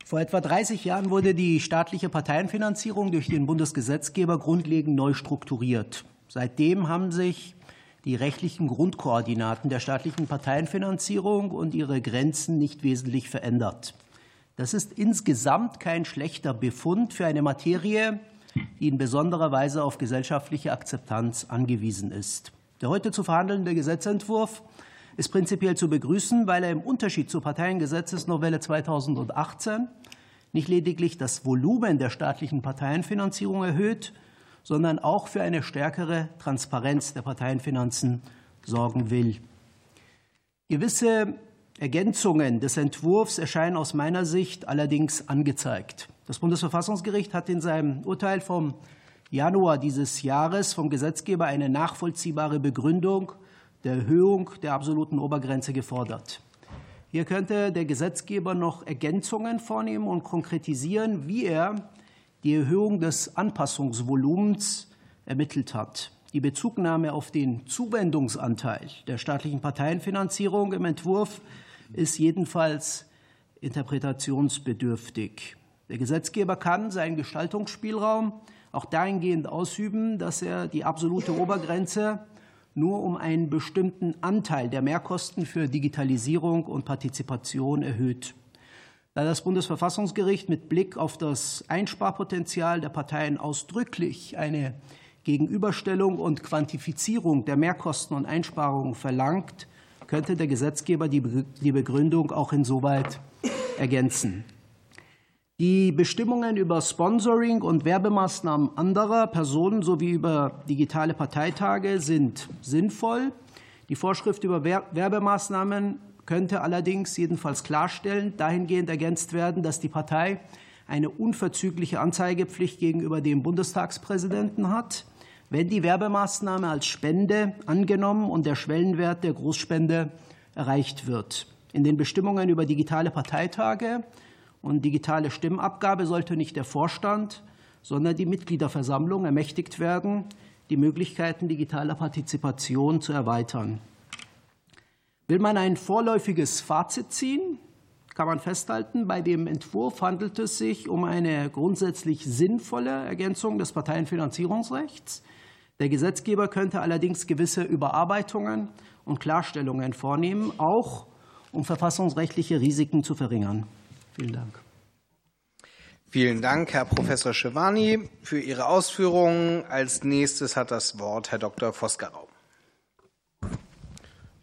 Vor etwa 30 Jahren wurde die staatliche Parteienfinanzierung durch den Bundesgesetzgeber grundlegend neu strukturiert. Seitdem haben sich die rechtlichen Grundkoordinaten der staatlichen Parteienfinanzierung und ihre Grenzen nicht wesentlich verändert. Das ist insgesamt kein schlechter Befund für eine Materie, die in besonderer Weise auf gesellschaftliche Akzeptanz angewiesen ist. Der heute zu verhandelnde Gesetzentwurf ist prinzipiell zu begrüßen, weil er im Unterschied zur Parteiengesetzesnovelle 2018 nicht lediglich das Volumen der staatlichen Parteienfinanzierung erhöht, sondern auch für eine stärkere Transparenz der Parteienfinanzen sorgen will. Gewisse Ergänzungen des Entwurfs erscheinen aus meiner Sicht allerdings angezeigt. Das Bundesverfassungsgericht hat in seinem Urteil vom Januar dieses Jahres vom Gesetzgeber eine nachvollziehbare Begründung der Erhöhung der absoluten Obergrenze gefordert. Hier könnte der Gesetzgeber noch Ergänzungen vornehmen und konkretisieren, wie er die Erhöhung des Anpassungsvolumens ermittelt hat. Die Bezugnahme auf den Zuwendungsanteil der staatlichen Parteienfinanzierung im Entwurf ist jedenfalls interpretationsbedürftig. Der Gesetzgeber kann seinen Gestaltungsspielraum auch dahingehend ausüben, dass er die absolute Obergrenze nur um einen bestimmten Anteil der Mehrkosten für Digitalisierung und Partizipation erhöht. Da das Bundesverfassungsgericht mit Blick auf das Einsparpotenzial der Parteien ausdrücklich eine Gegenüberstellung und Quantifizierung der Mehrkosten und Einsparungen verlangt, könnte der Gesetzgeber die Begründung auch insoweit ergänzen. Die Bestimmungen über Sponsoring und Werbemaßnahmen anderer Personen sowie über digitale Parteitage sind sinnvoll. Die Vorschrift über Werbemaßnahmen könnte allerdings jedenfalls klarstellen, dahingehend ergänzt werden, dass die Partei eine unverzügliche Anzeigepflicht gegenüber dem Bundestagspräsidenten hat, wenn die Werbemaßnahme als Spende angenommen und der Schwellenwert der Großspende erreicht wird. In den Bestimmungen über digitale Parteitage und digitale Stimmabgabe sollte nicht der Vorstand, sondern die Mitgliederversammlung ermächtigt werden, die Möglichkeiten digitaler Partizipation zu erweitern. Will man ein vorläufiges Fazit ziehen, kann man festhalten, bei dem Entwurf handelt es sich um eine grundsätzlich sinnvolle Ergänzung des Parteienfinanzierungsrechts. Der Gesetzgeber könnte allerdings gewisse Überarbeitungen und Klarstellungen vornehmen, auch um verfassungsrechtliche Risiken zu verringern. Vielen Dank. Vielen Dank, Herr Professor Schewani, für Ihre Ausführungen. Als nächstes hat das Wort Herr Dr. Vosgerau.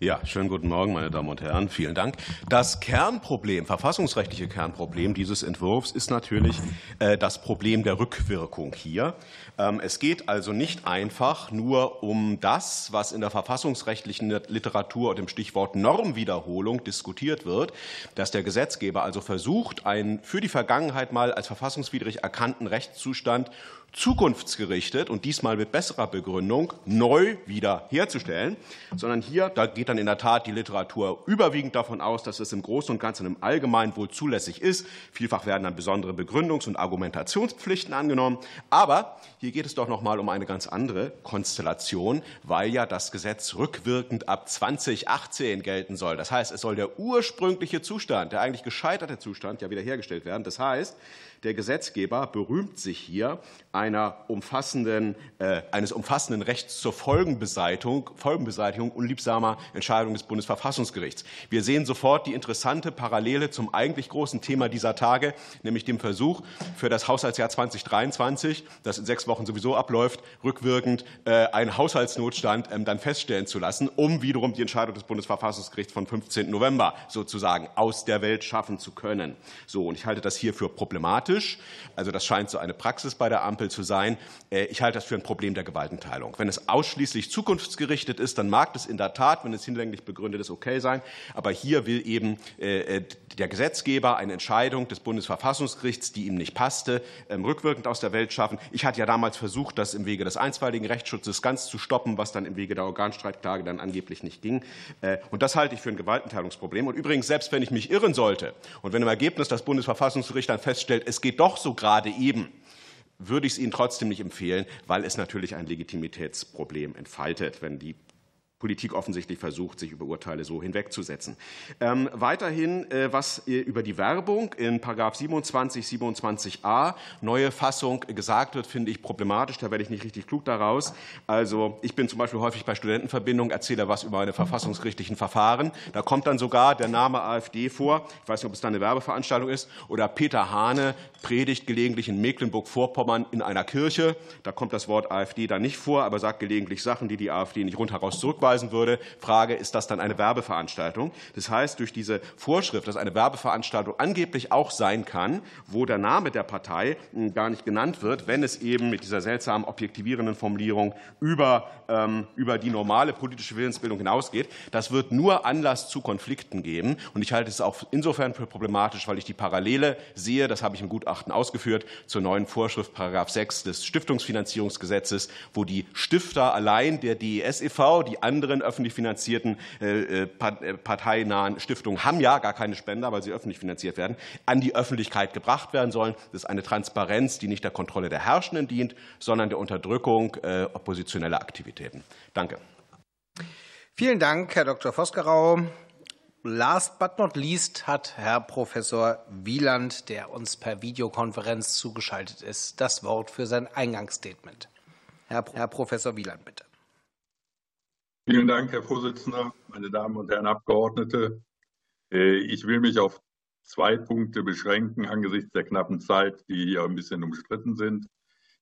Ja, schönen guten Morgen, meine Damen und Herren. Vielen Dank. Das Kernproblem, verfassungsrechtliche Kernproblem dieses Entwurfs ist natürlich äh, das Problem der Rückwirkung hier. Ähm, es geht also nicht einfach nur um das, was in der verfassungsrechtlichen Literatur unter dem Stichwort Normwiederholung diskutiert wird, dass der Gesetzgeber also versucht, einen für die Vergangenheit mal als verfassungswidrig erkannten Rechtszustand zukunftsgerichtet und diesmal mit besserer Begründung neu wieder herzustellen, sondern hier, da geht dann in der Tat die Literatur überwiegend davon aus, dass es im Großen und Ganzen im Allgemeinen wohl zulässig ist. Vielfach werden dann besondere Begründungs- und Argumentationspflichten angenommen. Aber hier geht es doch noch mal um eine ganz andere Konstellation, weil ja das Gesetz rückwirkend ab 2018 gelten soll. Das heißt, es soll der ursprüngliche Zustand, der eigentlich gescheiterte Zustand, ja wiederhergestellt werden. Das heißt, der Gesetzgeber berühmt sich hier umfassenden, äh, eines umfassenden Rechts zur Folgenbeseitigung, Folgenbeseitigung unliebsamer Entscheidung des Bundesverfassungsgerichts. Wir sehen sofort die interessante Parallele zum eigentlich großen Thema dieser Tage, nämlich dem Versuch für das Haushaltsjahr 2023, das in sechs Wochen sowieso abläuft, rückwirkend äh, einen Haushaltsnotstand ähm, dann feststellen zu lassen, um wiederum die Entscheidung des Bundesverfassungsgerichts vom 15. November sozusagen aus der Welt schaffen zu können. So, und ich halte das hier für problematisch problematisch. Also das scheint so eine Praxis bei der Ampel zu sein. Äh, ich halte das für ein Problem der Gewaltenteilung. Wenn es ausschließlich zukunftsgerichtet ist, dann mag das in der Tat, wenn es hinlänglich begründet ist, okay sein. Aber hier will eben äh, der Gesetzgeber eine Entscheidung des Bundesverfassungsgerichts, die ihm nicht passte, ähm, rückwirkend aus der Welt schaffen. Ich hatte ja damals versucht, das im Wege des einstweiligen Rechtsschutzes ganz zu stoppen, was dann im Wege der Organstreitklage dann angeblich nicht ging. Und das halte ich für ein Gewaltenteilungsproblem. Und übrigens, selbst wenn ich mich irren sollte und wenn im Ergebnis das Bundesverfassungsgericht dann feststellt, es geht doch so gerade eben, würde ich es Ihnen trotzdem nicht empfehlen, weil es natürlich ein Legitimitätsproblem entfaltet, wenn die Politik offensichtlich versucht, sich über Urteile so hinwegzusetzen. Ähm, weiterhin, äh, was äh, über die Werbung in § 27, 27a, neue Fassung, gesagt wird, finde ich problematisch. Da werde ich nicht richtig klug daraus. Also, ich bin zum Beispiel häufig bei Studentenverbindungen, erzähle was über meine verfassungsgerichtlichen Verfahren. Da kommt dann sogar der Name AfD vor. Ich weiß nicht, ob es da eine Werbeveranstaltung ist. Oder Peter Hane predigt gelegentlich in Mecklenburg-Vorpommern in einer Kirche. Da kommt das Wort AfD da nicht vor, aber sagt gelegentlich Sachen, die die AfD nicht rundheraus zurückweisen zurückweisen würde. Frage, ist das dann eine Werbeveranstaltung? Das heißt, durch diese Vorschrift, dass eine Werbeveranstaltung angeblich auch sein kann, wo der Name der Partei hm, gar nicht genannt wird, wenn es eben mit dieser seltsamen objektivierenden Formulierung über, ähm, über die normale politische Willensbildung hinausgeht, das wird nur Anlass zu Konflikten geben. Und ich halte es auch insofern für problematisch, weil ich die Parallele sehe, das habe ich im Gutachten ausgeführt, zur neuen Vorschrift Paragraph 6 des Stiftungsfinanzierungsgesetzes, wo die Stifter allein der DES e.V., die anderen anderen öffentlich finanzierten äh, äh, äh, parteinahen Stiftungen haben ja gar keine Spender, weil sie öffentlich finanziert werden, an die Öffentlichkeit gebracht werden sollen. Das ist eine Transparenz, die nicht der Kontrolle der Herrschenden dient, sondern der Unterdrückung oppositioneller Aktivitäten. Danke. Vielen Dank, Herr Dr. Vosgerau. Last but not least hat Herr Professor Wieland, der uns per Videokonferenz zugeschaltet ist, das Wort für sein Eingangsstatement. Herr, Herr Professor Wieland, bitte. Vielen Dank, Herr Vorsitzender, meine Damen und Herren Abgeordnete. Äh, ich will mich auf zwei Punkte beschränken angesichts der knappen Zeit, die hier ein bisschen umstritten sind.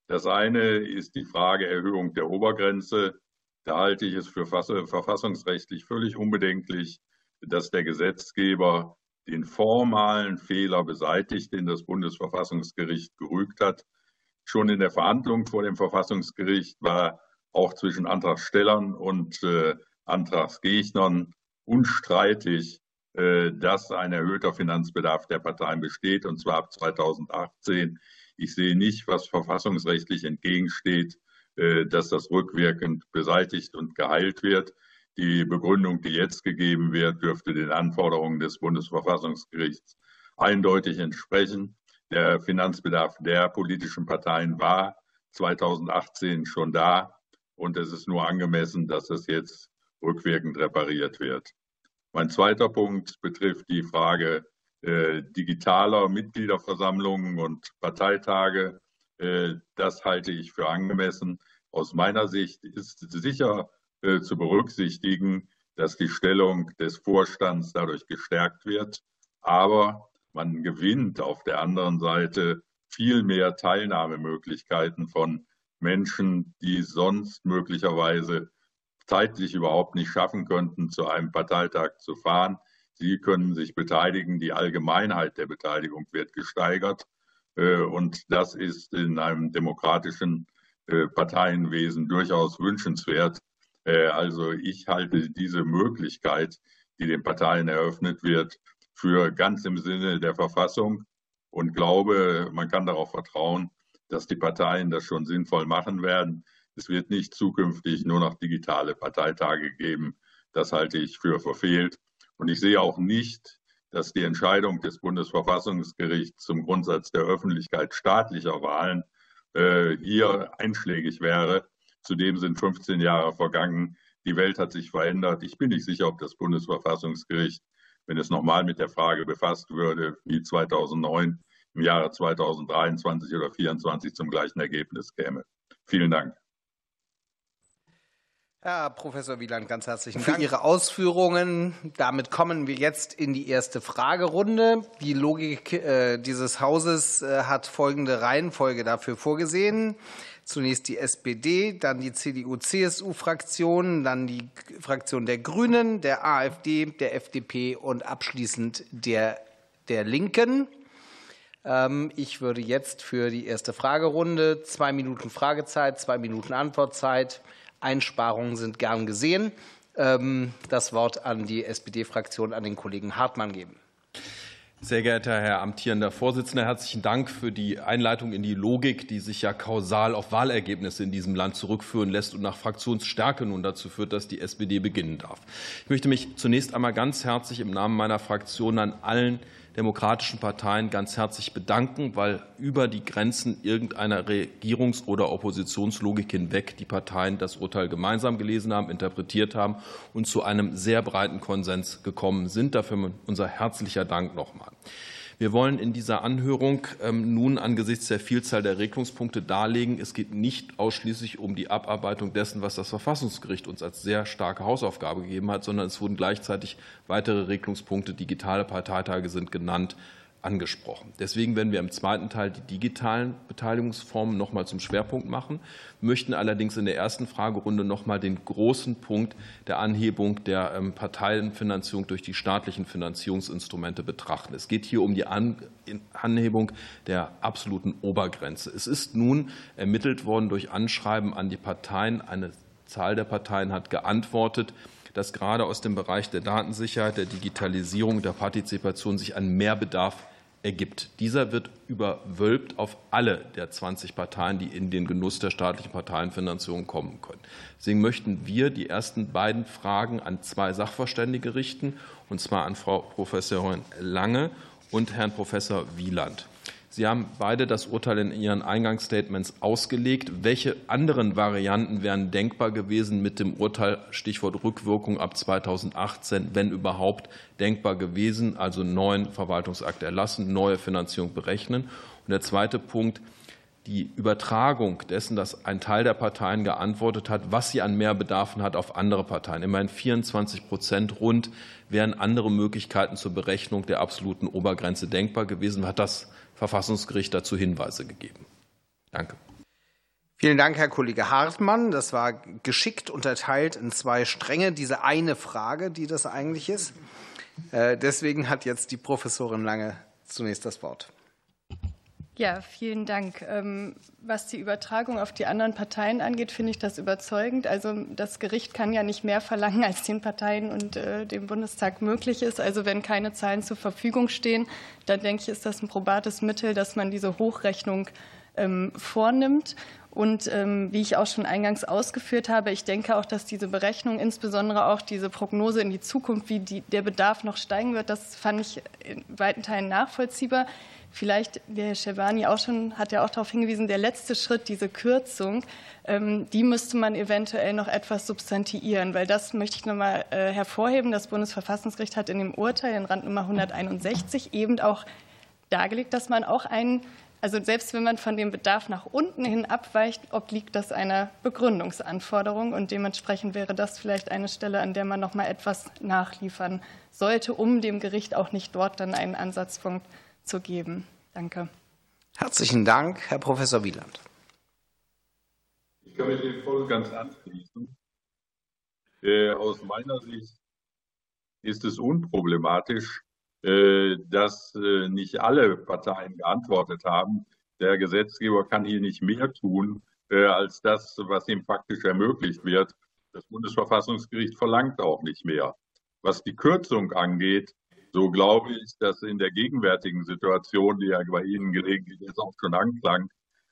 Das eine ist die Frage Erhöhung der Obergrenze. Da halte ich es für verfassungsrechtlich völlig unbedenklich, dass der Gesetzgeber den formalen Fehler beseitigt, den das Bundesverfassungsgericht gerügt hat. Schon in der Verhandlung vor dem Verfassungsgericht war auch zwischen Antragstellern und äh, Antragsgegnern unstreitig, äh, dass ein erhöhter Finanzbedarf der Parteien besteht, und zwar ab 2018. Ich sehe nicht, was verfassungsrechtlich entgegensteht, äh, dass das rückwirkend beseitigt und geheilt wird. Die Begründung, die jetzt gegeben wird, dürfte den Anforderungen des Bundesverfassungsgerichts eindeutig entsprechen. Der Finanzbedarf der politischen Parteien war 2018 schon da. Und es ist nur angemessen, dass es jetzt rückwirkend repariert wird. Mein zweiter Punkt betrifft die Frage äh, digitaler Mitgliederversammlungen und Parteitage. Äh, das halte ich für angemessen. Aus meiner Sicht ist sicher äh, zu berücksichtigen, dass die Stellung des Vorstands dadurch gestärkt wird. Aber man gewinnt auf der anderen Seite viel mehr Teilnahmemöglichkeiten von Menschen, die sonst möglicherweise zeitlich überhaupt nicht schaffen könnten, zu einem Parteitag zu fahren. Sie können sich beteiligen. Die Allgemeinheit der Beteiligung wird gesteigert. Äh, und das ist in einem demokratischen äh, Parteienwesen durchaus wünschenswert. Äh, also ich halte diese Möglichkeit, die den Parteien eröffnet wird, für ganz im Sinne der Verfassung und glaube, man kann darauf vertrauen, dass die Parteien das schon sinnvoll machen werden. Es wird nicht zukünftig nur noch digitale Parteitage geben. Das halte ich für verfehlt. Und ich sehe auch nicht, dass die Entscheidung des Bundesverfassungsgerichts zum Grundsatz der Öffentlichkeit staatlicher Wahlen äh, hier einschlägig wäre. Zudem sind 15 Jahre vergangen. Die Welt hat sich verändert. Ich bin nicht sicher, ob das Bundesverfassungsgericht, wenn es nochmal mit der Frage befasst würde, wie 2009, im Jahre 2023 oder 2024 zum gleichen Ergebnis käme. Vielen Dank. Herr Professor Wieland, ganz herzlichen Dank für Ihre Ausführungen. Damit kommen wir jetzt in die erste Fragerunde. Die Logik äh, dieses Hauses äh, hat folgende Reihenfolge dafür vorgesehen. Zunächst die SPD, dann die CDU-CSU-Fraktion, dann die Fraktion der Grünen, der AfD, der FDP und abschließend der, der Linken. Ähm, ich würde jetzt für die erste Fragerunde zwei Minuten Fragezeit, zwei Minuten Antwortzeit. Einsparungen sind gern gesehen. Ähm, das Wort an die SPD-Fraktion, an den Kollegen Hartmann geben. Sehr geehrter Herr amtierender Vorsitzender, herzlichen Dank für die Einleitung in die Logik, die sich ja kausal auf Wahlergebnisse in diesem Land zurückführen lässt und nach Fraktionsstärke nun dazu führt, dass die SPD beginnen darf. Ich möchte mich zunächst einmal ganz herzlich im Namen meiner Fraktion an allen demokratischen Parteien ganz herzlich bedanken, weil über die Grenzen irgendeiner Regierungs- oder Oppositionslogik hinweg die Parteien das Urteil gemeinsam gelesen haben, interpretiert haben und zu einem sehr breiten Konsens gekommen sind. Dafür unser herzlicher Dank nochmal. Wir wollen in dieser Anhörung ähm, nun angesichts der Vielzahl der Regelungspunkte darlegen, es geht nicht ausschließlich um die Abarbeitung dessen, was das Verfassungsgericht uns als sehr starke Hausaufgabe gegeben hat, sondern es wurden gleichzeitig weitere Regelungspunkte, digitale Parteitage sind genannt, angesprochen. Deswegen werden wir im zweiten Teil die digitalen Beteiligungsformen noch mal zum Schwerpunkt machen, möchten allerdings in der ersten Fragerunde noch mal den großen Punkt der Anhebung der ähm, Parteienfinanzierung durch die staatlichen Finanzierungsinstrumente betrachten. Es geht hier um die Anhebung der absoluten Obergrenze. Es ist nun ermittelt worden durch Anschreiben an die Parteien. Eine Zahl der Parteien hat geantwortet dass gerade aus dem Bereich der Datensicherheit, der Digitalisierung, der Partizipation sich ein Mehrbedarf ergibt. Dieser wird überwölbt auf alle der 20 Parteien, die in den Genuss der staatlichen Parteienfinanzierung kommen können. Deswegen möchten wir die ersten beiden Fragen an zwei Sachverständige richten, und zwar an Frau Professorin Lange und Herrn Professor Wieland. Sie haben beide das Urteil in Ihren Eingangsstatements ausgelegt. Welche anderen Varianten wären denkbar gewesen mit dem Urteil, Stichwort Rückwirkung ab 2018, wenn überhaupt denkbar gewesen, also neuen Verwaltungsakt erlassen, neue Finanzierung berechnen? Und der zweite Punkt, die Übertragung dessen, dass ein Teil der Parteien geantwortet hat, was sie an Mehrbedarfen hat, auf andere Parteien. Immerhin 24 Prozent rund wären andere Möglichkeiten zur Berechnung der absoluten Obergrenze denkbar gewesen. Hat das Verfassungsgericht dazu Hinweise gegeben. Danke. Vielen Dank, Herr Kollege Hartmann. Das war geschickt unterteilt in zwei Stränge, diese eine Frage, die das eigentlich ist. Äh, deswegen hat jetzt die Professorin Lange zunächst das Wort. Ja, vielen Dank. Ähm, was die Übertragung auf die anderen Parteien angeht, finde ich das überzeugend. Also das Gericht kann ja nicht mehr verlangen, als den Parteien und äh, dem Bundestag möglich ist. Also wenn keine Zahlen zur Verfügung stehen, dann denke ich, ist das ein probates Mittel, dass man diese Hochrechnung ähm, vornimmt. Und ähm, wie ich auch schon eingangs ausgeführt habe, ich denke auch, dass diese Berechnung, insbesondere auch diese Prognose in die Zukunft, wie die, der Bedarf noch steigen wird, das fand ich in weiten Teilen nachvollziehbar. Vielleicht, der Herr Schewani auch schon, hat ja auch darauf hingewiesen, der letzte Schritt, diese Kürzung, ähm, die müsste man eventuell noch etwas substantiieren, weil das möchte ich nochmal äh, hervorheben. Das Bundesverfassungsgericht hat in dem Urteil in Randnummer 161 eben auch dargelegt, dass man auch einen, also selbst wenn man von dem Bedarf nach unten hin abweicht, obliegt das einer Begründungsanforderung und dementsprechend wäre das vielleicht eine Stelle, an der man noch mal etwas nachliefern sollte, um dem Gericht auch nicht dort dann einen Ansatzpunkt zu geben. Danke. Herzlichen Dank, Herr Professor Wieland. Ich kann mich dem voll ganz anschließen. Äh, aus meiner Sicht ist es unproblematisch, äh, dass äh, nicht alle Parteien geantwortet haben. Der Gesetzgeber kann hier nicht mehr tun, als das, was ihm faktisch ermöglicht wird. Das Bundesverfassungsgericht verlangt auch nicht mehr. Was die Kürzung angeht, so glaube ich, dass in der gegenwärtigen Situation, die ja bei Ihnen gelegentlich jetzt auch schon anklang,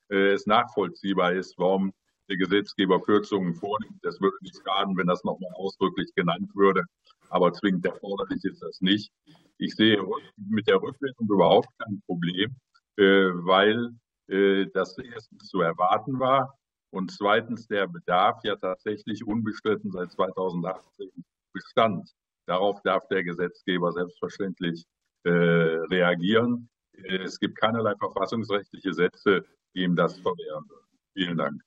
äh, es nachvollziehbar ist, warum der Gesetzgeber Kürzungen vornimmt. Das würde nicht schaden, wenn das nochmal ausdrücklich genannt würde, aber zwingend erforderlich ist das nicht. Ich sehe mit der Rückwirkung überhaupt kein Problem, äh, weil äh, das erstens zu erwarten war und zweitens der Bedarf ja tatsächlich unbestritten seit 2018 bestand. Darauf darf der Gesetzgeber selbstverständlich äh, reagieren. Es gibt keinerlei verfassungsrechtliche Sätze, die ihm das verwehren würden. Vielen Dank.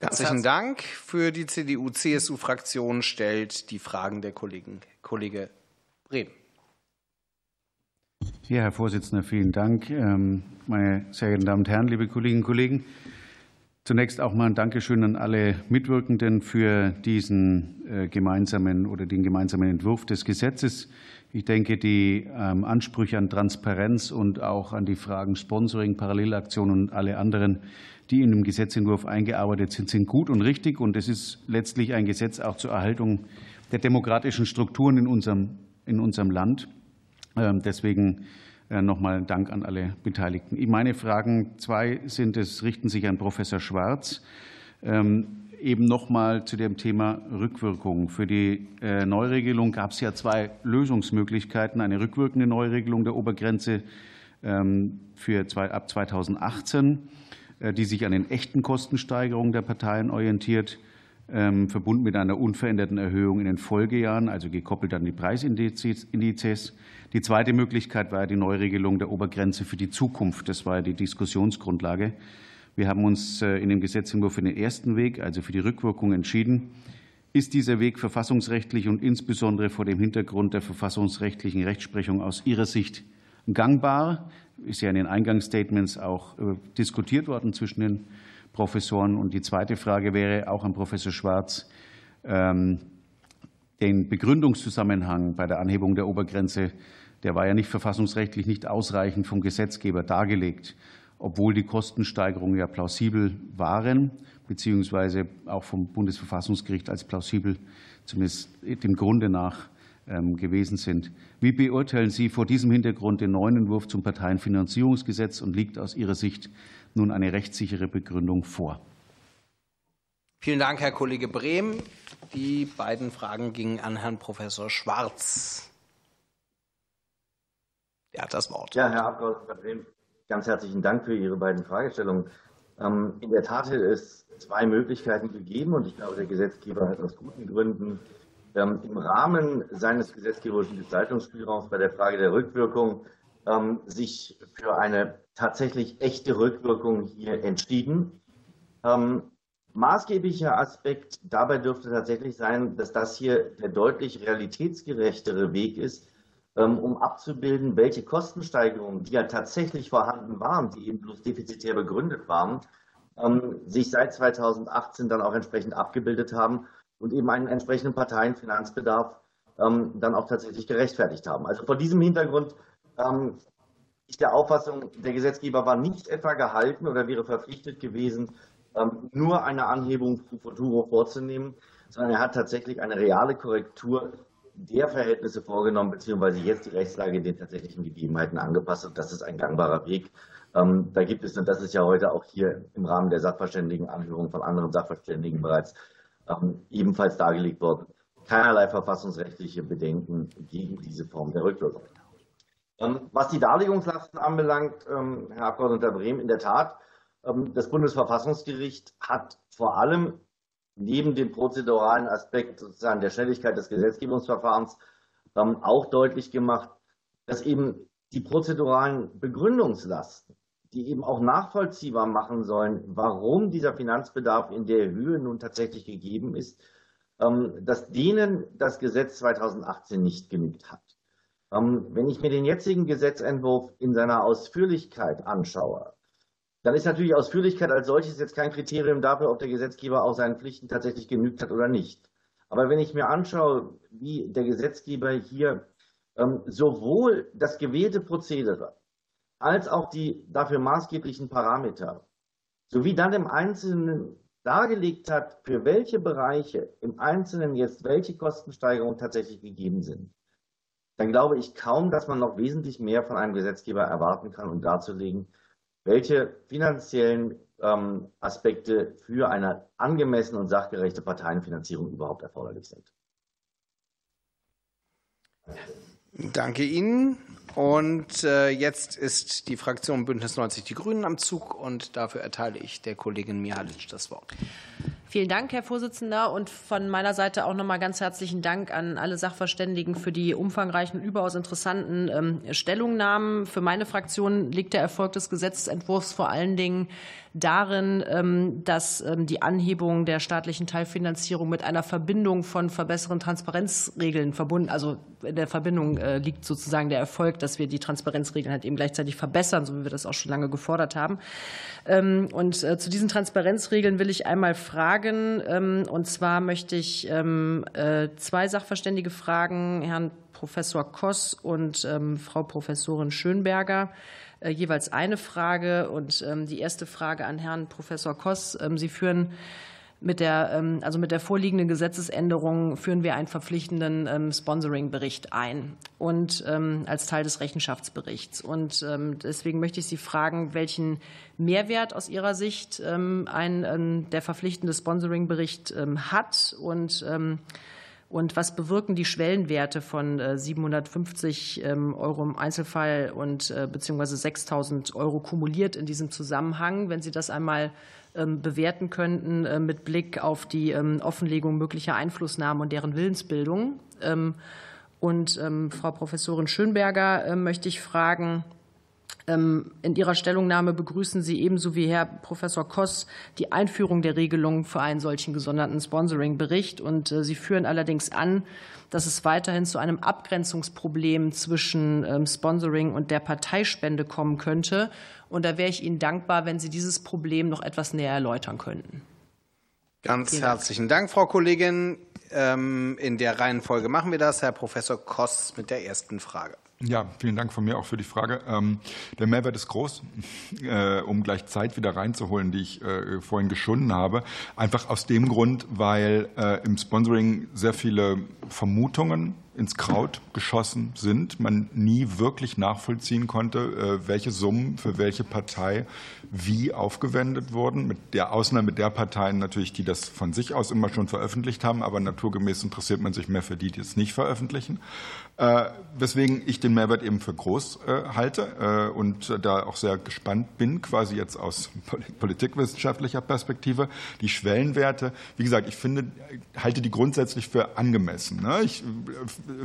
Herzlichen Dank. Für die CDU-CSU-Fraktion stellt die Fragen der Kollegen, Kollege Brehm. Ja, Herr Vorsitzender, vielen Dank. Ähm, meine sehr geehrten Damen und Herren, liebe Kolleginnen und Kollegen, Zunächst auch mal ein Dankeschön an alle Mitwirkenden für diesen äh, gemeinsamen oder den gemeinsamen Entwurf des Gesetzes. Ich denke, die ähm, Ansprüche an Transparenz und auch an die Fragen Sponsoring, Parallelaktionen und alle anderen, die in dem Gesetzentwurf eingearbeitet sind, sind gut und richtig. Und es ist letztlich ein Gesetz auch zur Erhaltung der demokratischen Strukturen in unserem, in unserem Land. Ähm, deswegen nochmal Dank an alle Beteiligten. Meine Fragen, zwei sind es, richten sich an Professor Schwarz. Ähm, eben nochmal zu dem Thema Rückwirkung. Für die äh, Neuregelung gab es ja zwei Lösungsmöglichkeiten. Eine rückwirkende Neuregelung der Obergrenze ähm, für ab 2018, äh, die sich an den echten Kostensteigerungen der Parteien orientiert, ähm, verbunden mit einer unveränderten Erhöhung in den Folgejahren, also gekoppelt an die Preisindizes. Die zweite Möglichkeit war die Neuregelung der Obergrenze für die Zukunft. Das war die Diskussionsgrundlage. Wir haben uns äh, in dem Gesetzentwurf für den ersten Weg, also für die Rückwirkung, entschieden. Ist dieser Weg verfassungsrechtlich und insbesondere vor dem Hintergrund der verfassungsrechtlichen Rechtsprechung aus Ihrer Sicht gangbar? Ist ja in den Eingangsstatements auch äh, diskutiert worden zwischen den Professoren. Und die zweite Frage wäre auch an Professor Schwarz ähm, den Begründungszusammenhang bei der Anhebung der Obergrenze der war ja nicht verfassungsrechtlich nicht ausreichend vom Gesetzgeber dargelegt, obwohl die Kostensteigerungen ja plausibel waren, beziehungsweise auch vom Bundesverfassungsgericht als plausibel, zumindest dem Grunde nach, ähm, gewesen sind. Wie beurteilen Sie vor diesem Hintergrund den neuen Entwurf zum Parteienfinanzierungsgesetz und liegt aus Ihrer Sicht nun eine rechtssichere Begründung vor? Vielen Dank, Herr Kollege Brehm. Die beiden Fragen gingen an Herrn Professor Schwarz. Er hat das Wort. Ja, Herr Abgeordneter ganz herzlichen Dank für Ihre beiden Fragestellungen. Ähm, in der Tat hat es zwei Möglichkeiten gegeben und ich glaube, der Gesetzgeber hat aus guten Gründen ähm, im Rahmen seines gesetzgeberischen Gestaltungsspielraums bei der Frage der Rückwirkung ähm, sich für eine tatsächlich echte Rückwirkung hier entschieden. Maßgeblicher Aspekt dabei dürfte tatsächlich sein, dass das hier der deutlich realitätsgerechtere Weg ist, um abzubilden, welche Kostensteigerungen, die ja tatsächlich vorhanden waren, die eben bloß defizitär begründet waren, ähm, sich seit 2018 dann auch entsprechend abgebildet haben und eben einen entsprechenden Parteienfinanzbedarf ähm, dann auch tatsächlich gerechtfertigt haben. Also vor diesem Hintergrund ist der Auffassung, der Gesetzgeber war nicht etwa gehalten oder wäre verpflichtet gewesen, nur eine Anhebung pro futuro vorzunehmen, sondern er hat tatsächlich eine reale Korrektur der Verhältnisse vorgenommen, beziehungsweise jetzt die Rechtslage den tatsächlichen Gegebenheiten angepasst. Und das ist ein gangbarer Weg. Ähm, da gibt es, und das ist ja heute auch hier im Rahmen der Sachverständigenanhörung von anderen Sachverständigen bereits ähm, ebenfalls dargelegt worden, keinerlei verfassungsrechtliche Bedenken gegen diese Form der Rückwirkung. Ähm, was die Darlegungslasten anbelangt, Herr Abgeordneter Brehm, in der Tat, das Bundesverfassungsgericht hat vor allem neben dem prozeduralen Aspekt sozusagen der Schnelligkeit des Gesetzgebungsverfahrens auch deutlich gemacht, dass eben die prozeduralen Begründungslasten, die eben auch nachvollziehbar machen sollen, warum dieser Finanzbedarf in der Höhe nun tatsächlich gegeben ist, ähm, dass denen das Gesetz 2018 nicht genügt hat. Ähm, wenn ich mir den jetzigen Gesetzentwurf in seiner Ausführlichkeit anschaue, dann ist natürlich Ausführlichkeit als solches jetzt kein Kriterium dafür, ob der Gesetzgeber auch seinen Pflichten tatsächlich genügt hat oder nicht. Aber wenn ich mir anschaue, wie der Gesetzgeber hier ähm, sowohl das gewählte Prozedere als auch die dafür maßgeblichen Parameter sowie dann im Einzelnen dargelegt hat, für welche Bereiche im Einzelnen jetzt welche Kostensteigerungen tatsächlich gegeben sind, dann glaube ich kaum, dass man noch wesentlich mehr von einem Gesetzgeber erwarten kann, um darzulegen, welche finanziellen ähm, Aspekte für eine angemessene und sachgerechte Parteienfinanzierung überhaupt erforderlich sind. Danke Ihnen. Und äh, jetzt ist die Fraktion Bündnis 90 Die Grünen am Zug und dafür erteile ich der Kollegin Mihalic das Wort. Vielen Dank, Herr Vorsitzender. Und von meiner Seite auch nochmal ganz herzlichen Dank an alle Sachverständigen für die umfangreichen, überaus interessanten ähm, Stellungnahmen. Für meine Fraktion liegt der Erfolg des Gesetzentwurfs vor allen Dingen darin, ähm, dass ähm, die Anhebung der staatlichen Teilfinanzierung mit einer Verbindung von verbesserten Transparenzregeln verbunden, also in der Verbindung äh, liegt sozusagen der Erfolg, dass wir die Transparenzregeln halt eben gleichzeitig verbessern, so wie wir das auch schon lange gefordert haben. Ähm, und äh, zu diesen Transparenzregeln will ich einmal fragen, und zwar möchte ich äh, zwei Sachverständige fragen, Herrn Professor Koss und Frau Professorin Schönberger. Äh, jeweils eine Frage. Und ähm, die erste Frage an Herrn Professor Koss. Ähm, Sie führen mit der, ähm, also mit der vorliegenden Gesetzesänderung führen wir einen verpflichtenden Sponsoring-Bericht ein und als Teil des Rechenschaftsberichts. Und deswegen möchte ich Sie fragen, welchen Mehrwert aus Ihrer Sicht ein, der verpflichtende Sponsoring-Bericht hat und und was bewirken die Schwellenwerte von 750 äh, ähm, Euro im Einzelfall und äh, beziehungsweise 6000 Euro kumuliert in diesem Zusammenhang, wenn Sie das einmal ähm, bewerten könnten äh, mit Blick auf die ähm, Offenlegung möglicher Einflussnahmen und deren Willensbildung? Und Frau Professorin Schönberger möchte ich fragen, ähm, in Ihrer Stellungnahme begrüßen Sie ebenso wie Herr Professor Koss die Einführung der Regelung für einen solchen gesonderten Sponsoring-Bericht. Und äh, Sie führen allerdings an, dass es weiterhin zu einem Abgrenzungsproblem zwischen ähm, Sponsoring und der Parteispende kommen könnte. Und da wäre ich Ihnen dankbar, wenn Sie dieses Problem noch etwas näher erläutern könnten. Ganz herzlichen Dank, Frau Kollegin. Ähm, in der Reihenfolge machen wir das. Herr Professor Koss mit der ersten Frage. Ja, vielen Dank von mir auch für die Frage. Ähm, der Mehrwert ist groß, äh, um gleich Zeit wieder reinzuholen, die ich äh, vorhin geschunden habe. Einfach aus dem Grund, weil äh, im Sponsoring sehr viele Vermutungen ins Kraut geschossen sind, man nie wirklich nachvollziehen konnte, welche Summen für welche Partei wie aufgewendet wurden. Mit der Ausnahme der Parteien natürlich, die das von sich aus immer schon veröffentlicht haben, aber naturgemäß interessiert man sich mehr für die, die es nicht veröffentlichen. Äh, weswegen ich den Mehrwert eben für groß äh, halte äh, und da auch sehr gespannt bin, quasi jetzt aus politikwissenschaftlicher Perspektive. Die Schwellenwerte, wie gesagt, ich finde, halte die grundsätzlich für angemessen. Ne? Ich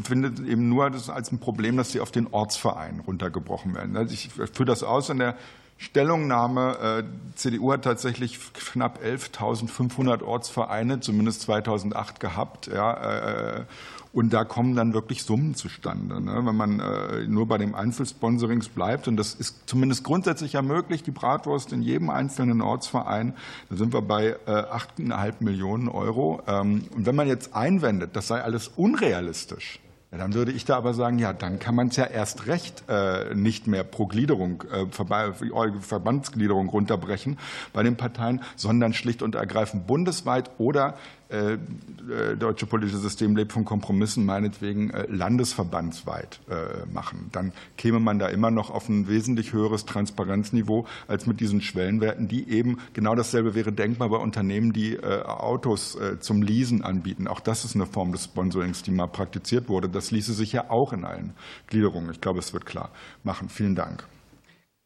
finde eben nur das als ein Problem, dass sie auf den Ortsverein runtergebrochen werden. Also ich führe das aus in der Stellungnahme. CDU hat tatsächlich knapp 11.500 Ortsvereine, zumindest 2008 gehabt. Und da kommen dann wirklich Summen zustande. Ne? Wenn man äh, nur bei dem Einzelsponsorings bleibt, und das ist zumindest grundsätzlich ja möglich, die Bratwurst in jedem einzelnen Ortsverein, da sind wir bei äh, 8,5 Millionen Euro. Ähm, und wenn man jetzt einwendet, das sei alles unrealistisch, ja, dann würde ich da aber sagen, ja, dann kann man es ja erst recht äh, nicht mehr pro Gliederung, äh, Verbandsgliederung runterbrechen bei den Parteien, sondern schlicht und ergreifend bundesweit oder äh, äh, deutsche politische System lebt von Kompromissen, meinetwegen äh, landesverbandsweit machen. Dann käme man da immer noch auf ein wesentlich höheres Transparenzniveau als mit diesen Schwellenwerten, die eben genau dasselbe wäre denkbar bei Unternehmen, die Autos zum Leasen anbieten. Auch das ist eine Form des Sponsorings, die mal praktiziert wurde. Das ließe sich ja auch in allen Gliederungen. Ich glaube, es wird klar machen. Vielen Dank.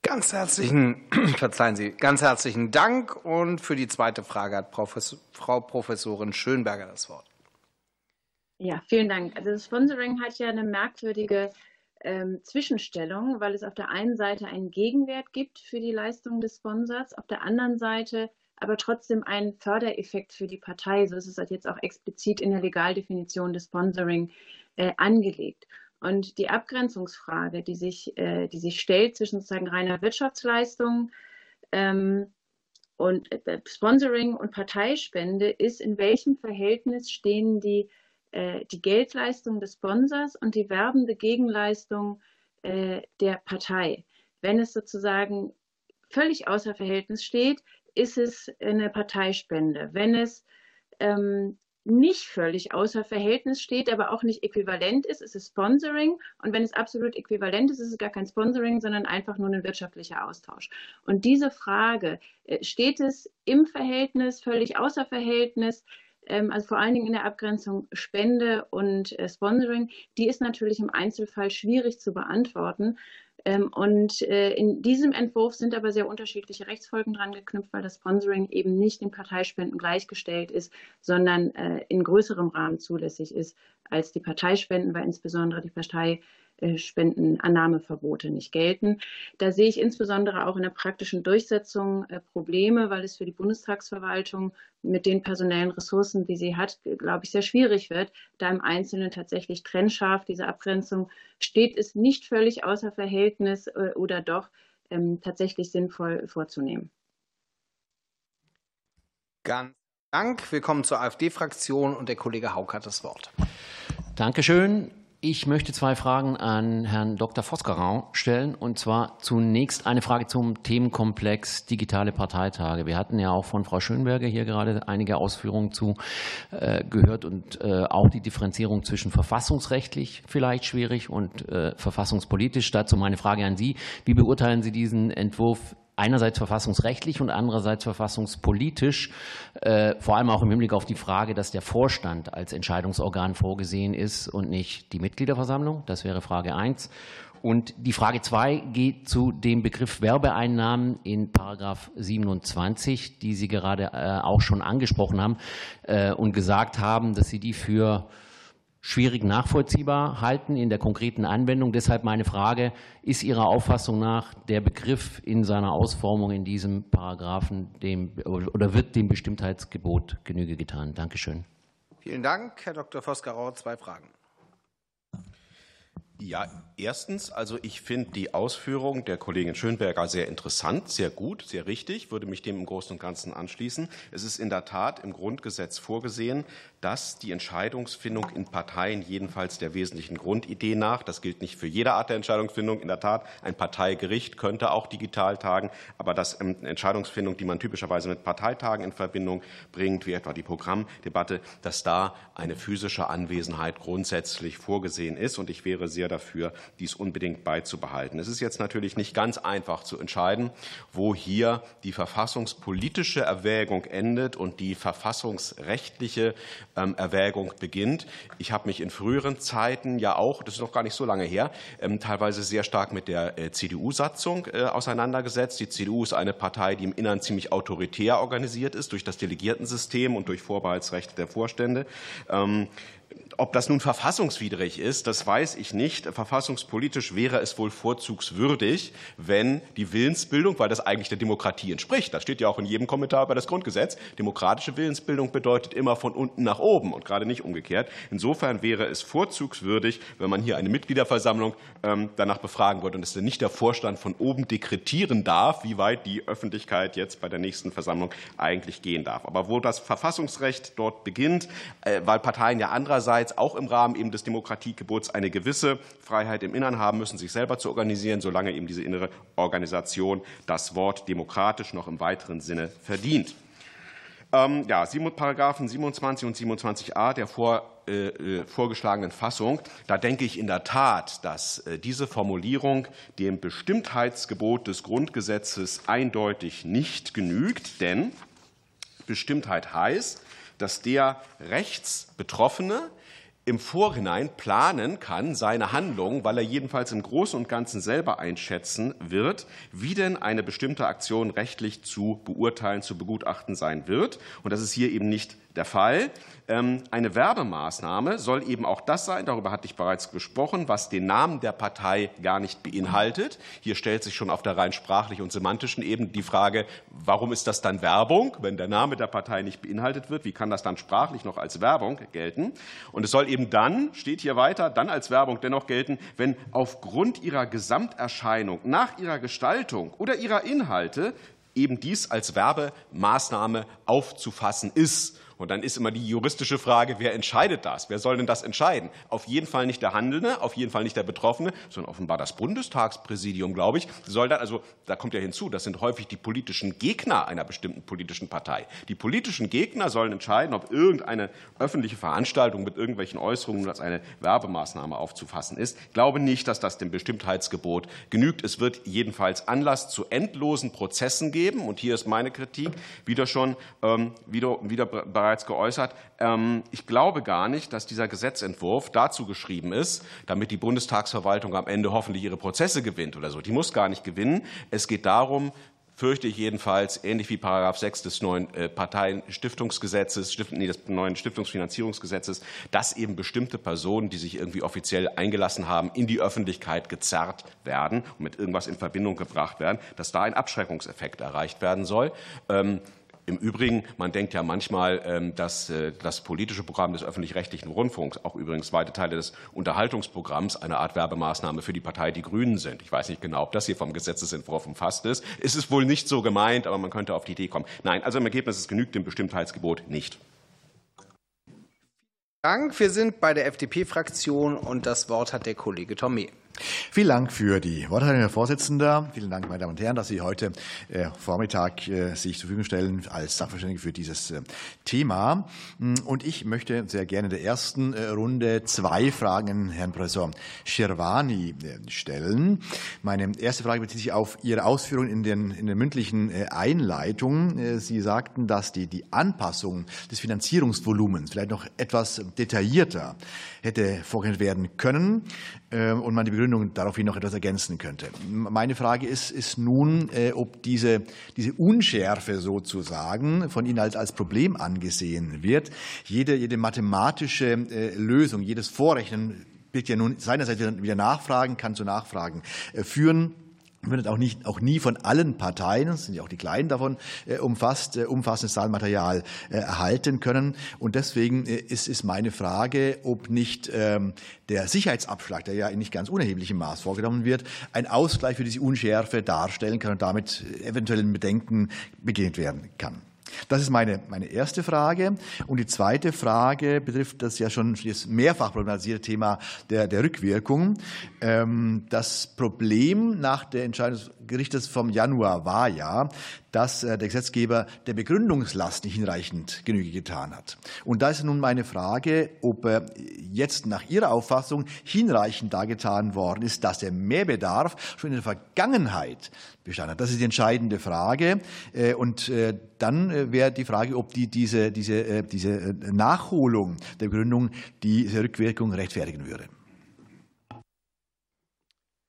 Ganz herzlichen, verzeihen Sie, ganz herzlichen Dank. Und für die zweite Frage hat Professor, Frau Professorin Schönberger das Wort. Ja, vielen Dank. Also das Sponsoring hat ja eine merkwürdige ähm, Zwischenstellung, weil es auf der einen Seite einen Gegenwert gibt für die Leistung des Sponsors, auf der anderen Seite aber trotzdem einen Fördereffekt für die Partei. So ist es halt jetzt auch explizit in der Legaldefinition des Sponsoring äh, angelegt. Und die Abgrenzungsfrage, die sich, äh, die sich stellt zwischen sozusagen reiner Wirtschaftsleistung ähm, und äh, Sponsoring und Parteispende, ist, in welchem Verhältnis stehen die, äh, die Geldleistung des Sponsors und die werbende Gegenleistung äh, der Partei. Wenn es sozusagen völlig außer Verhältnis steht, ist es eine Parteispende. Wenn es ähm, nicht völlig außer Verhältnis steht, aber auch nicht äquivalent ist, ist es Sponsoring. Und wenn es absolut äquivalent ist, ist es gar kein Sponsoring, sondern einfach nur ein wirtschaftlicher Austausch. Und diese Frage, äh, steht es im Verhältnis, völlig außer Verhältnis, ähm, also vor allen Dingen in der Abgrenzung Spende und äh, Sponsoring, die ist natürlich im Einzelfall schwierig zu beantworten. Ähm, und äh, in diesem Entwurf sind aber sehr unterschiedliche Rechtsfolgen dran geknüpft, weil das Sponsoring eben nicht den Parteispenden gleichgestellt ist, sondern äh, in größerem Rahmen zulässig ist als die Parteispenden, weil insbesondere die Partei Spendenannahmeverbote nicht gelten. Da sehe ich insbesondere auch in der praktischen Durchsetzung äh, Probleme, weil es für die Bundestagsverwaltung mit den personellen Ressourcen, die sie hat, glaube ich, sehr schwierig wird, da im Einzelnen tatsächlich trennscharf diese Abgrenzung steht, ist nicht völlig außer Verhältnis äh, oder doch ähm, tatsächlich sinnvoll vorzunehmen. Ganz Dank. Willkommen zur AfD-Fraktion und der Kollege Haug hat das Wort. Dankeschön. Ich möchte zwei Fragen an Herrn Dr. Vosgerau stellen. Und zwar zunächst eine Frage zum Themenkomplex digitale Parteitage. Wir hatten ja auch von Frau Schönberger hier gerade einige Ausführungen zu äh, gehört und äh, auch die Differenzierung zwischen verfassungsrechtlich vielleicht schwierig und äh, verfassungspolitisch. Dazu meine Frage an Sie. Wie beurteilen Sie diesen Entwurf einerseits verfassungsrechtlich und andererseits verfassungspolitisch, äh, vor allem auch im Hinblick auf die Frage, dass der Vorstand als Entscheidungsorgan vorgesehen ist und nicht die Mitgliederversammlung. Das wäre Frage eins. Und die Frage zwei geht zu dem Begriff Werbeeinnahmen in Paragraph 27, die Sie gerade äh, auch schon angesprochen haben äh, und gesagt haben, dass Sie die für schwierig nachvollziehbar halten in der konkreten Anwendung. Deshalb meine Frage, ist Ihrer Auffassung nach der Begriff in seiner Ausformung in diesem Paragraphen dem, oder wird dem Bestimmtheitsgebot Genüge getan? Dankeschön. Vielen Dank, Herr Dr. Vosgerau. Zwei Fragen. Ja, erstens, also ich finde die Ausführung der Kollegin Schönberger sehr interessant, sehr gut, sehr richtig, würde mich dem im Großen und Ganzen anschließen. Es ist in der Tat im Grundgesetz vorgesehen, dass die Entscheidungsfindung in Parteien jedenfalls der wesentlichen Grundidee nach, das gilt nicht für jede Art der Entscheidungsfindung, in der Tat ein Parteigericht könnte auch digital tagen, aber dass Entscheidungsfindung, die man typischerweise mit Parteitagen in Verbindung bringt, wie etwa die Programmdebatte, dass da eine physische Anwesenheit grundsätzlich vorgesehen ist. Und ich wäre sehr dafür, dies unbedingt beizubehalten. Es ist jetzt natürlich nicht ganz einfach zu entscheiden, wo hier die verfassungspolitische Erwägung endet und die verfassungsrechtliche ähm, Erwägung beginnt. Ich habe mich in früheren Zeiten ja auch, das ist noch gar nicht so lange her, ähm, teilweise sehr stark mit der äh, CDU-Satzung äh, auseinandergesetzt. Die CDU ist eine Partei, die im Innern ziemlich autoritär organisiert ist durch das Delegiertensystem und durch Vorbehaltsrechte der Vorstände. Ob das nun verfassungswidrig ist, das weiß ich nicht. Verfassungspolitisch wäre es wohl vorzugswürdig, wenn die Willensbildung, weil das eigentlich der Demokratie entspricht, das steht ja auch in jedem Kommentar über das Grundgesetz, demokratische Willensbildung bedeutet immer von unten nach oben und gerade nicht umgekehrt. Insofern wäre es vorzugswürdig, wenn man hier eine Mitgliederversammlung ähm, danach befragen würde und es nicht der Vorstand von oben dekretieren darf, wie weit die Öffentlichkeit jetzt bei der nächsten Versammlung eigentlich gehen darf. Aber wo das Verfassungsrecht dort beginnt, äh, weil Parteien ja andererseits andererseits auch im Rahmen eben des Demokratiegebots eine gewisse Freiheit im Innern haben müssen, sich selber zu organisieren, solange eben diese innere Organisation das Wort demokratisch noch im weiteren Sinne verdient. Ähm, ja, Paragraphen 27 und 27a der vor, äh, äh, vorgeschlagenen Fassung, da denke ich in der Tat, dass äh, diese Formulierung dem Bestimmtheitsgebot des Grundgesetzes eindeutig nicht genügt, denn Bestimmtheit heißt, dass der Rechtsbetroffene im Vorhinein planen kann, seine Handlung, weil er jedenfalls im Großen und Ganzen selber einschätzen wird, wie denn eine bestimmte Aktion rechtlich zu beurteilen, zu begutachten sein wird. Und das ist hier eben nicht der Fall. Ähm, eine Werbemaßnahme soll eben auch das sein, darüber hatte ich bereits gesprochen, was den Namen der Partei gar nicht beinhaltet. Hier stellt sich schon auf der rein sprachlichen und semantischen Ebene die Frage, warum ist das dann Werbung, wenn der Name der Partei nicht beinhaltet wird? Wie kann das dann sprachlich noch als Werbung gelten? Und es soll eben dann, steht hier weiter, dann als Werbung dennoch gelten, wenn aufgrund ihrer Gesamterscheinung, nach ihrer Gestaltung oder ihrer Inhalte eben dies als Werbemaßnahme aufzufassen ist. Und dann ist immer die juristische Frage, wer entscheidet das? Wer soll denn das entscheiden? Auf jeden Fall nicht der Handelnde, auf jeden Fall nicht der Betroffene, sondern offenbar das Bundestagspräsidium, glaube ich. Soll dann, also, da kommt ja hinzu, das sind häufig die politischen Gegner einer bestimmten politischen Partei. Die politischen Gegner sollen entscheiden, ob irgendeine öffentliche Veranstaltung mit irgendwelchen Äußerungen als eine Werbemaßnahme aufzufassen ist. Ich glaube nicht, dass das dem Bestimmtheitsgebot genügt. Es wird jedenfalls Anlass zu endlosen Prozessen geben. Und hier ist meine Kritik wieder schon ähm, wieder, wieder bereits bereits geäußert. Ähm, ich glaube gar nicht, dass dieser Gesetzentwurf dazu geschrieben ist, damit die Bundestagsverwaltung am Ende hoffentlich ihre Prozesse gewinnt oder so. Die muss gar nicht gewinnen. Es geht darum, fürchte ich jedenfalls, ähnlich wie Paragraph 6 des neuen äh, Parteienstiftungsgesetzes, Stift, nee, des neuen Stiftungsfinanzierungsgesetzes, dass eben bestimmte Personen, die sich irgendwie offiziell eingelassen haben, in die Öffentlichkeit gezerrt werden und mit irgendwas in Verbindung gebracht werden, dass da ein Abschreckungseffekt erreicht werden soll. Im Übrigen, man denkt ja manchmal, ähm, dass äh, das politische Programm des öffentlich-rechtlichen Rundfunks, auch übrigens weite Teile des Unterhaltungsprogramms, eine Art Werbemaßnahme für die Partei Die Grünen sind. Ich weiß nicht genau, ob das hier vom Gesetzesentwurf umfasst ist. Es ist wohl nicht so gemeint, aber man könnte auf die Idee kommen. Nein, also im Ergebnis es genügt dem Bestimmtheitsgebot nicht. Dank. Wir sind bei der FDP-Fraktion und das Wort hat der Kollege Tomé. Vielen Dank für die Wortmeldung, Herr Vorsitzender. Vielen Dank, meine Damen und Herren, dass Sie heute äh, Vormittag äh, sich zur Verfügung stellen als Sachverständige für dieses äh, Thema. Mm, und ich möchte sehr gerne in der ersten Runde zwei Fragen an Herrn Professor Scherwani stellen. Meine erste Frage bezieht sich auf Ihre Ausführungen in, den, in der mündlichen Einleitung. Sie sagten, dass die, die Anpassung des Finanzierungsvolumens vielleicht noch etwas detaillierter hätte vorgenommen werden können und man die Begründung daraufhin noch etwas ergänzen könnte. Meine Frage ist, ist nun, äh, ob diese, diese Unschärfe sozusagen von Ihnen als, als Problem angesehen wird. Jede, jede mathematische äh, Lösung, jedes Vorrechnen wird ja nun seinerseits wieder Nachfragen, kann zu Nachfragen äh, führen wird auch, nicht, auch nie von allen Parteien, sind ja auch die Kleinen davon, äh, umfasst, äh, umfassendes Zahlenmaterial äh, erhalten können. Und deswegen ist, ist meine Frage, ob nicht ähm, der Sicherheitsabschlag, der ja in nicht ganz unerheblichem Maß vorgenommen wird, ein Ausgleich für diese Unschärfe darstellen kann und damit eventuellen Bedenken begegnet werden kann. Das ist meine, meine erste Frage. Und die zweite Frage betrifft das ja schon das mehrfach problematisierte Thema der, der Rückwirkung. Ähm, das Problem nach der Entscheidung des Gerichtes vom Januar war ja, dass äh, der Gesetzgeber der Begründungslast nicht hinreichend Genüge getan hat. Und da ist nun meine Frage, ob jetzt nach Ihrer Auffassung hinreichend dargetan worden ist, dass der Mehrbedarf schon in der Vergangenheit bestanden hat. Das ist die entscheidende Frage. Äh, und äh, dann wäre die Frage, ob die, diese, diese, diese Nachholung der Begründung diese Rückwirkung rechtfertigen würde.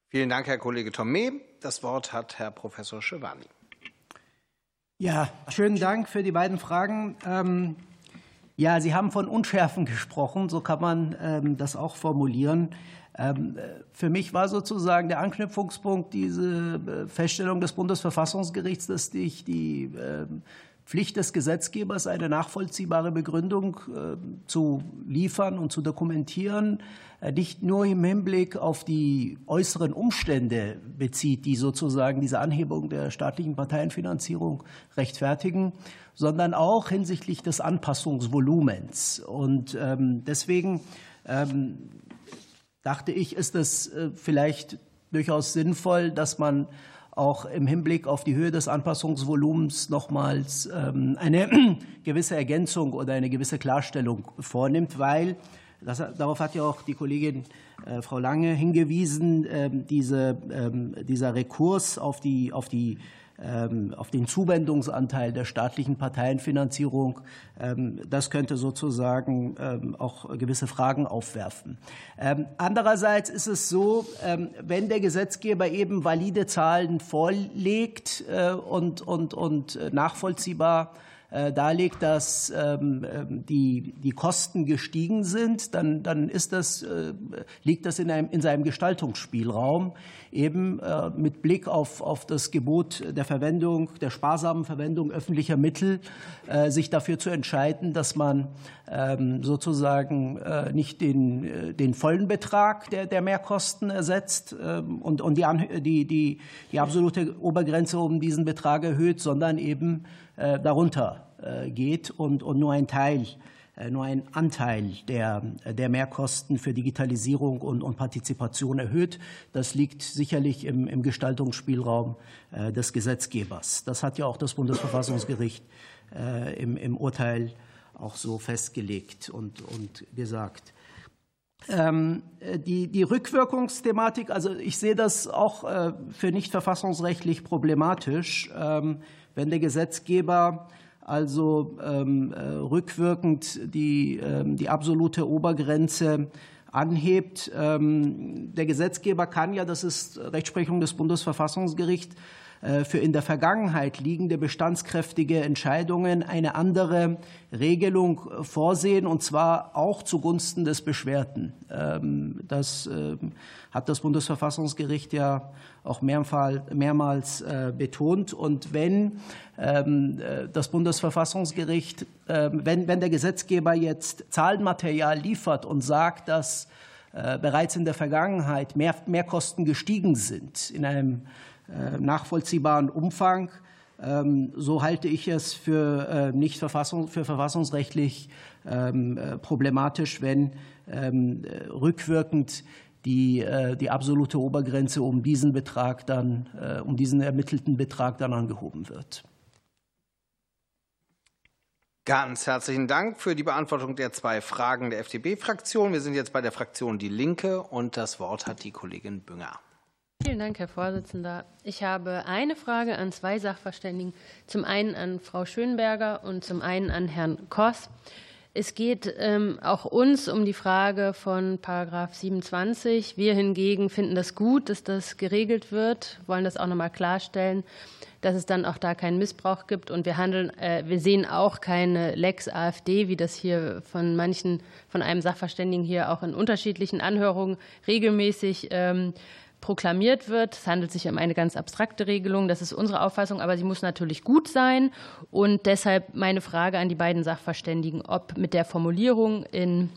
Vielen Dank, Herr Kollege Tomé. Das Wort hat Herr Professor Schewani. Ja, schönen Dank für die beiden Fragen. Ähm, ja, Sie haben von Unschärfen gesprochen, so kann man ähm, das auch formulieren. Ähm, für mich war sozusagen der Anknüpfungspunkt diese äh, Feststellung des Bundesverfassungsgerichts, dass sich die Pflicht des Gesetzgebers, eine nachvollziehbare Begründung äh, zu liefern und zu dokumentieren, äh, nicht nur im Hinblick auf die äußeren Umstände bezieht, die sozusagen diese Anhebung der staatlichen Parteienfinanzierung rechtfertigen, sondern auch hinsichtlich des Anpassungsvolumens. Und ähm, deswegen ähm, dachte ich, ist es äh, vielleicht durchaus sinnvoll, dass man auch im Hinblick auf die Höhe des Anpassungsvolumens nochmals ähm, eine gewisse Ergänzung oder eine gewisse Klarstellung vornimmt, weil das, darauf hat ja auch die Kollegin äh, Frau Lange hingewiesen, ähm, diese, ähm, dieser Rekurs auf die, auf die auf den Zuwendungsanteil der staatlichen Parteienfinanzierung. Ähm, das könnte sozusagen ähm, auch gewisse Fragen aufwerfen. Andererseits ist es so, wenn der Gesetzgeber eben valide Zahlen vorlegt äh, und, und, und nachvollziehbar äh, darlegt, dass ähm, ähm, die, die Kosten gestiegen sind, dann, dann ist das, äh, liegt das in, einem, in seinem Gestaltungsspielraum, eben äh, mit Blick auf, auf das Gebot der Verwendung, der sparsamen Verwendung öffentlicher Mittel, sich dafür zu entscheiden, dass man ähm, sozusagen nicht den, den vollen Betrag der, der Mehrkosten ersetzt und, und die, die, die, die absolute Obergrenze um diesen Betrag erhöht, sondern eben äh, darunter äh, geht und, nur ein Teil äh, nur ein Anteil der, der Mehrkosten für Digitalisierung und, und Partizipation erhöht. Das liegt sicherlich im, im Gestaltungsspielraum des Gesetzgebers. Das hat ja auch das Bundesverfassungsgericht im, im Urteil auch so festgelegt und, und gesagt. Ähm, die, die Rückwirkungsthematik, also ich sehe das auch für nicht verfassungsrechtlich problematisch. Wenn der Gesetzgeber also ähm, rückwirkend die, ähm, die absolute Obergrenze anhebt. Ähm, der Gesetzgeber kann ja, das ist Rechtsprechung des Bundesverfassungsgerichts, äh, für in der Vergangenheit liegende bestandskräftige Entscheidungen eine andere Regelung vorsehen, und zwar auch zugunsten des Beschwerten. Das hat das Bundesverfassungsgericht ja auch mehrmals äh, betont. Und wenn ähm, äh, das Bundesverfassungsgericht, wenn, wenn der Gesetzgeber jetzt Zahlenmaterial liefert und sagt, dass bereits in der Vergangenheit mehr, Mehrkosten gestiegen sind in einem äh, nachvollziehbaren Umfang. Ähm, so halte ich es für äh, nicht verfassungs für verfassungsrechtlich ähm, äh, problematisch, wenn ähm, rückwirkend die, die absolute Obergrenze um diesen Betrag dann, um diesen ermittelten Betrag dann angehoben wird. Ganz herzlichen Dank für die Beantwortung der zwei Fragen der FDP-Fraktion. Wir sind jetzt bei der Fraktion Die Linke und das Wort hat die Kollegin Bünger. Vielen Dank, Herr Vorsitzender. Ich habe eine Frage an zwei Sachverständigen, zum einen an Frau Schönberger und zum einen an Herrn Koss. Es geht ähm, auch uns um die Frage von Paragraph 27. Wir hingegen finden das gut, dass das geregelt wird, wollen das auch noch mal klarstellen, dass es dann auch da keinen Missbrauch gibt. Und wir handeln, äh, wir sehen auch keine Lex AfD, wie das hier von manchen, von einem Sachverständigen hier auch in unterschiedlichen Anhörungen regelmäßig ähm, proklamiert wird. Es handelt sich um eine ganz abstrakte Regelung. Das ist unsere Auffassung, aber sie muss natürlich gut sein. Und deshalb meine Frage an die beiden Sachverständigen, ob mit der Formulierung in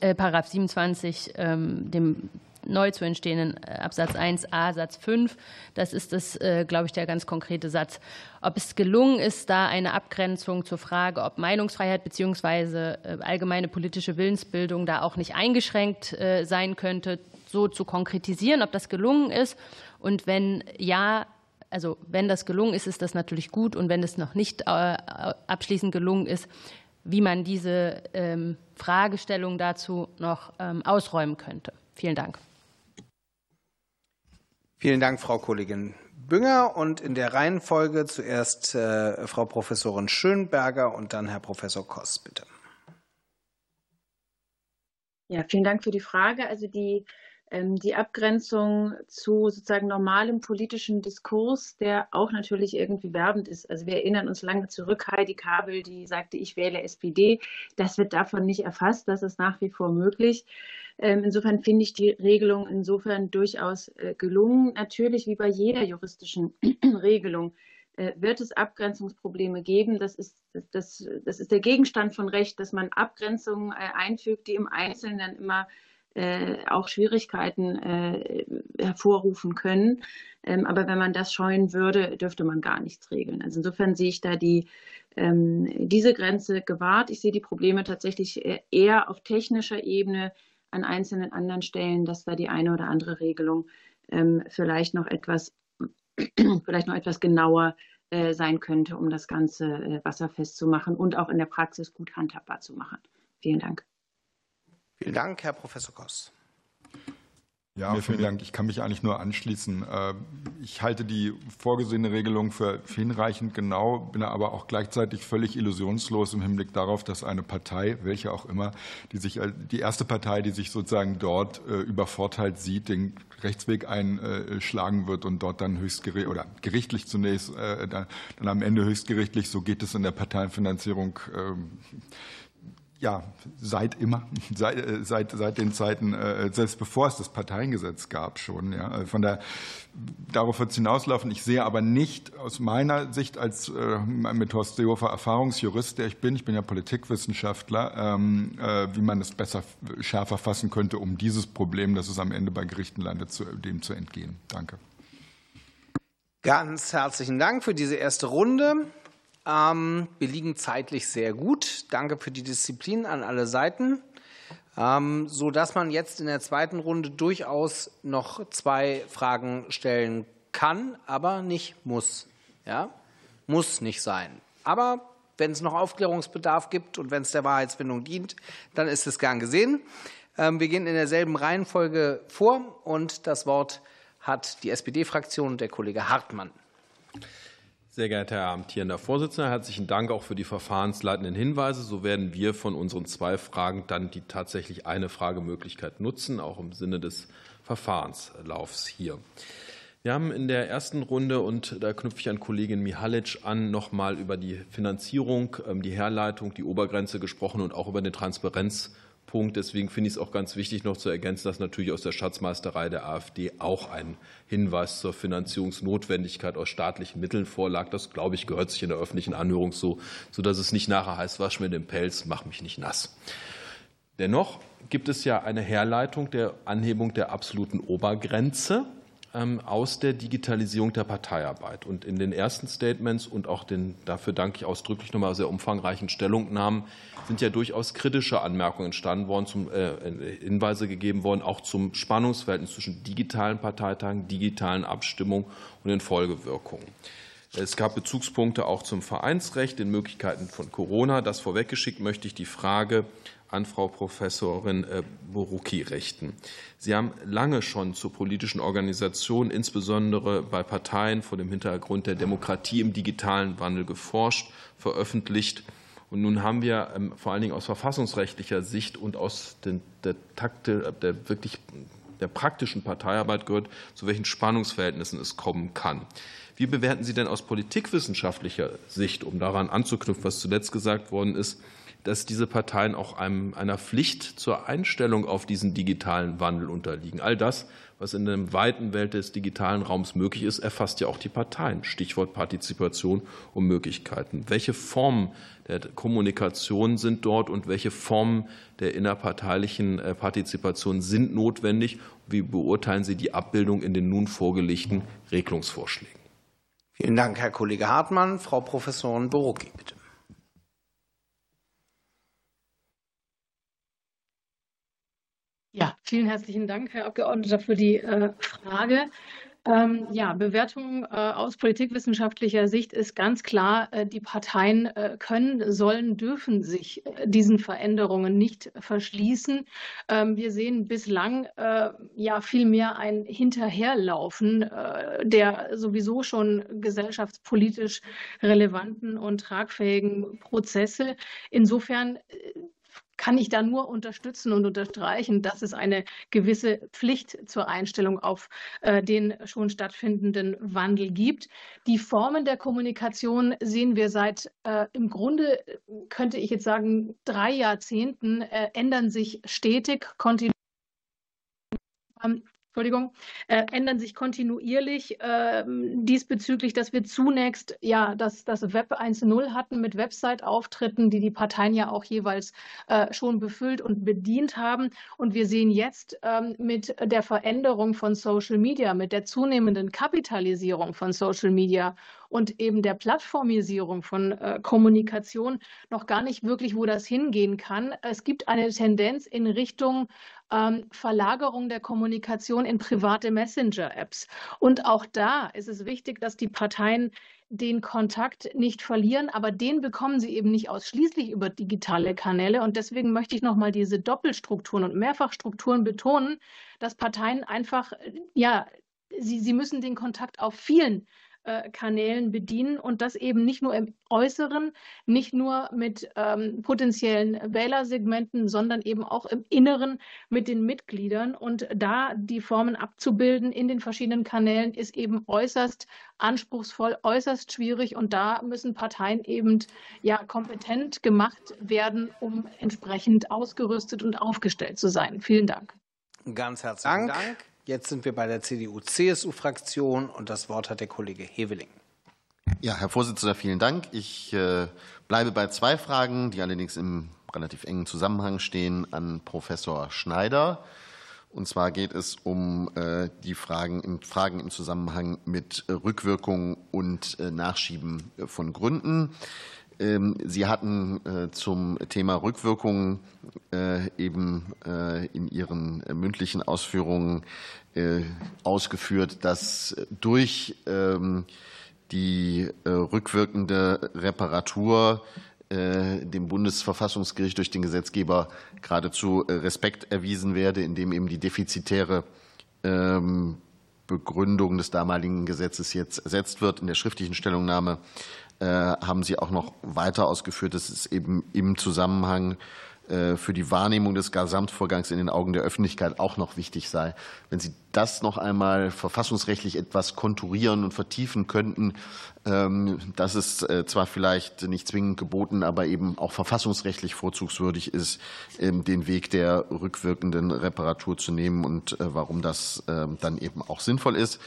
äh, Paragraph 27, ähm, dem neu zu entstehenden äh, Absatz 1a Satz 5, das ist das, äh, glaube ich, der ganz konkrete Satz, ob es gelungen ist, da eine Abgrenzung zur Frage, ob Meinungsfreiheit bzw. allgemeine politische Willensbildung da auch nicht eingeschränkt sein könnte, so zu konkretisieren, ob das gelungen ist. Und wenn ja, also wenn das gelungen ist, ist das natürlich gut. Und wenn es noch nicht äh, abschließend gelungen ist, wie man diese ähm, Fragestellung dazu noch ähm, ausräumen könnte. Vielen Dank. Vielen Dank, Frau Kollegin Bünger. Und in der Reihenfolge zuerst äh, Frau Professorin Schönberger und dann Herr Professor Koss, bitte. Ja, vielen Dank für die Frage. Also die die Abgrenzung zu sozusagen normalem politischen Diskurs, der auch natürlich irgendwie werbend ist. Also wir erinnern uns lange zurück, Heidi Kabel, die sagte, ich wähle SPD. Das wird davon nicht erfasst. Das ist nach wie vor möglich. Ähm, insofern finde ich die Regelung insofern durchaus äh, gelungen. Natürlich, wie bei jeder juristischen Regelung, äh, wird es Abgrenzungsprobleme geben. Das ist, das, das ist der Gegenstand von Recht, dass man Abgrenzungen äh, einfügt, die im Einzelnen immer äh, auch Schwierigkeiten äh, hervorrufen können. Ähm, aber wenn man das scheuen würde, dürfte man gar nichts regeln. Also insofern sehe ich da die, ähm, diese Grenze gewahrt. Ich sehe die Probleme tatsächlich äh, eher auf technischer Ebene an einzelnen anderen Stellen, dass da die eine oder andere Regelung ähm, vielleicht noch etwas, vielleicht noch etwas genauer äh, sein könnte, um das Ganze äh, wasserfest zu machen und auch in der Praxis gut handhabbar zu machen. Vielen Dank. Vielen Dank, Herr Professor Koss. Ja, vielen Dank. Ich kann mich eigentlich nur anschließen. Äh, ich halte die vorgesehene Regelung für hinreichend genau, bin aber auch gleichzeitig völlig illusionslos im Hinblick darauf, dass eine Partei, welche auch immer, die sich die erste Partei, die sich sozusagen dort äh, übervorteilt sieht, den Rechtsweg einschlagen wird und dort dann höchstgerichtlich oder gerichtlich zunächst, äh, dann am Ende höchstgerichtlich, so geht es in der Parteienfinanzierung ähm, ja, seit immer, seit, äh, seit, seit den Zeiten, äh, selbst bevor es das Parteiengesetz gab schon. Ja. Also von der, darauf wird es hinauslaufen. Ich sehe aber nicht aus meiner Sicht als äh, mit Horst Seehofer Erfahrungsjurist, der ich bin, ich bin ja Politikwissenschaftler, ähm, wie man es besser, schärfer fassen könnte, um dieses Problem, das es am Ende bei Gerichten landet, zu, dem zu entgehen. Danke. Ganz herzlichen Dank für diese erste Runde. Ähm, wir liegen zeitlich sehr gut. Danke für die Disziplin an alle Seiten, ähm, so dass man jetzt in der zweiten Runde durchaus noch zwei Fragen stellen kann, aber nicht muss. Ja, muss nicht sein. Aber wenn es noch Aufklärungsbedarf gibt und wenn es der Wahrheitsfindung dient, dann ist es gern gesehen. Ähm, wir gehen in derselben Reihenfolge vor und das Wort hat die SPD-Fraktion der Kollege Hartmann. Sehr geehrter Herr amtierender Vorsitzender, herzlichen Dank auch für die verfahrensleitenden Hinweise. So werden wir von unseren zwei Fragen dann die tatsächlich eine Fragemöglichkeit nutzen, auch im Sinne des Verfahrenslaufs hier. Wir haben in der ersten Runde, und da knüpfe ich an Kollegin Mihalic an, noch mal über die Finanzierung, ähm, die Herleitung, die Obergrenze gesprochen und auch über den Transparenzpunkt. Deswegen finde ich es auch ganz wichtig, noch zu ergänzen, dass natürlich aus der Schatzmeisterei der AfD auch ein Hinweis zur Finanzierungsnotwendigkeit aus staatlichen Mitteln vorlag. Das, glaube ich, gehört sich in der öffentlichen Anhörung so, sodass es nicht nachher heißt, wasch mir den Pelz, mach mich nicht nass. Dennoch gibt es ja eine Herleitung der Anhebung der absoluten Obergrenze aus der Digitalisierung der Parteiarbeit. Und in den ersten Statements und auch den, dafür danke ich ausdrücklich nochmal sehr umfangreichen Stellungnahmen sind ja durchaus kritische Anmerkungen entstanden worden, zum, äh, Hinweise gegeben worden, auch zum Spannungsverhältnis zwischen digitalen Parteitagen, digitalen Abstimmungen und den Folgewirkungen. Es gab Bezugspunkte auch zum Vereinsrecht, den Möglichkeiten von Corona. Das vorweggeschickt möchte ich die Frage an Frau Professorin äh, Borucki richten. Sie haben lange schon zur politischen Organisation, insbesondere bei Parteien vor dem Hintergrund der Demokratie im digitalen Wandel geforscht, veröffentlicht. Und nun haben wir ähm, vor allen Dingen aus verfassungsrechtlicher Sicht und aus der Takte, der wirklich der praktischen Parteiarbeit gehört, zu welchen Spannungsverhältnissen es kommen kann. Wie bewerten Sie denn aus politikwissenschaftlicher Sicht, um daran anzuknüpfen, was zuletzt gesagt worden ist, dass diese Parteien auch einem, einer Pflicht zur Einstellung auf diesen digitalen Wandel unterliegen? All das, was in der weiten Welt des digitalen Raums möglich ist, erfasst ja auch die Parteien. Stichwort Partizipation und Möglichkeiten. Welche Formen der Kommunikation sind dort und welche Formen der innerparteilichen äh, Partizipation sind notwendig? Wie beurteilen Sie die Abbildung in den nun vorgelegten Regelungsvorschlägen? Vielen Dank, Herr Kollege Hartmann. Frau Professorin Borucki, bitte. Ja, vielen herzlichen Dank, Herr Abgeordneter, für die äh, Frage. Ähm, ja, Bewertung äh, aus politikwissenschaftlicher Sicht ist ganz klar, äh, die Parteien können, sollen, dürfen sich diesen Veränderungen nicht verschließen. Ähm, wir sehen bislang ja vielmehr ein Hinterherlaufen der sowieso schon gesellschaftspolitisch relevanten und tragfähigen Prozesse. Insofern kann ich da nur unterstützen und unterstreichen, dass es eine gewisse Pflicht zur Einstellung auf äh, den schon stattfindenden Wandel gibt. Die Formen der Kommunikation sehen wir seit äh, im Grunde, könnte ich jetzt sagen, drei Jahrzehnten, äh, ändern sich stetig, kontinuierlich. Entschuldigung, äh, ändern sich kontinuierlich äh, diesbezüglich, dass wir zunächst ja das, das Web 1.0 hatten mit Website-Auftritten, die die Parteien ja auch jeweils äh, schon befüllt und bedient haben. Und wir sehen jetzt ähm, mit der Veränderung von Social Media, mit der zunehmenden Kapitalisierung von Social Media und eben der Plattformisierung von äh, Kommunikation noch gar nicht wirklich, wo das hingehen kann. Es gibt eine Tendenz in Richtung ähm, Verlagerung der Kommunikation in private Messenger-Apps. Und auch da ist es wichtig, dass die Parteien den Kontakt nicht verlieren, aber den bekommen sie eben nicht ausschließlich über digitale Kanäle. Und deswegen möchte ich nochmal diese Doppelstrukturen und Mehrfachstrukturen betonen, dass Parteien einfach, ja, sie, sie müssen den Kontakt auf vielen äh, Kanälen bedienen und das eben nicht nur im Äußeren, nicht nur mit ähm, potenziellen Wählersegmenten, sondern eben auch im Inneren mit den Mitgliedern. Und da die Formen abzubilden in den verschiedenen Kanälen ist eben äußerst anspruchsvoll, äußerst schwierig und da müssen Parteien eben ja kompetent gemacht werden, um entsprechend ausgerüstet und aufgestellt zu sein. Vielen Dank. Ganz herzlichen Dank. Dank. Jetzt sind wir bei der CDU-CSU-Fraktion und das Wort hat der Kollege Heveling. Ja, Herr Vorsitzender, vielen Dank. Ich äh, bleibe bei zwei Fragen, die allerdings im relativ engen Zusammenhang stehen, an Professor Schneider. Und zwar geht es um äh, die Fragen, Fragen im Zusammenhang mit Rückwirkung und äh, Nachschieben von Gründen. Ähm, Sie hatten äh, zum Thema Rückwirkungen äh, eben äh, in Ihren mündlichen Ausführungen ausgeführt, dass durch ähm, die rückwirkende Reparatur dem Bundesverfassungsgericht durch den Gesetzgeber geradezu Respekt erwiesen werde, indem eben die defizitäre ähm, Begründung des damaligen Gesetzes jetzt ersetzt wird. In der schriftlichen Stellungnahme haben Sie auch noch weiter ausgeführt, dass es eben im Zusammenhang äh, für die Wahrnehmung des Gesamtvorgangs in den Augen der Öffentlichkeit auch noch wichtig sei. Wenn Sie das noch einmal verfassungsrechtlich etwas konturieren und vertiefen könnten, ähm, dass es äh, zwar vielleicht nicht zwingend geboten, aber eben auch verfassungsrechtlich vorzugswürdig ist, ähm, den Weg der rückwirkenden Reparatur zu nehmen und äh, warum das ähm, dann eben auch sinnvoll ist.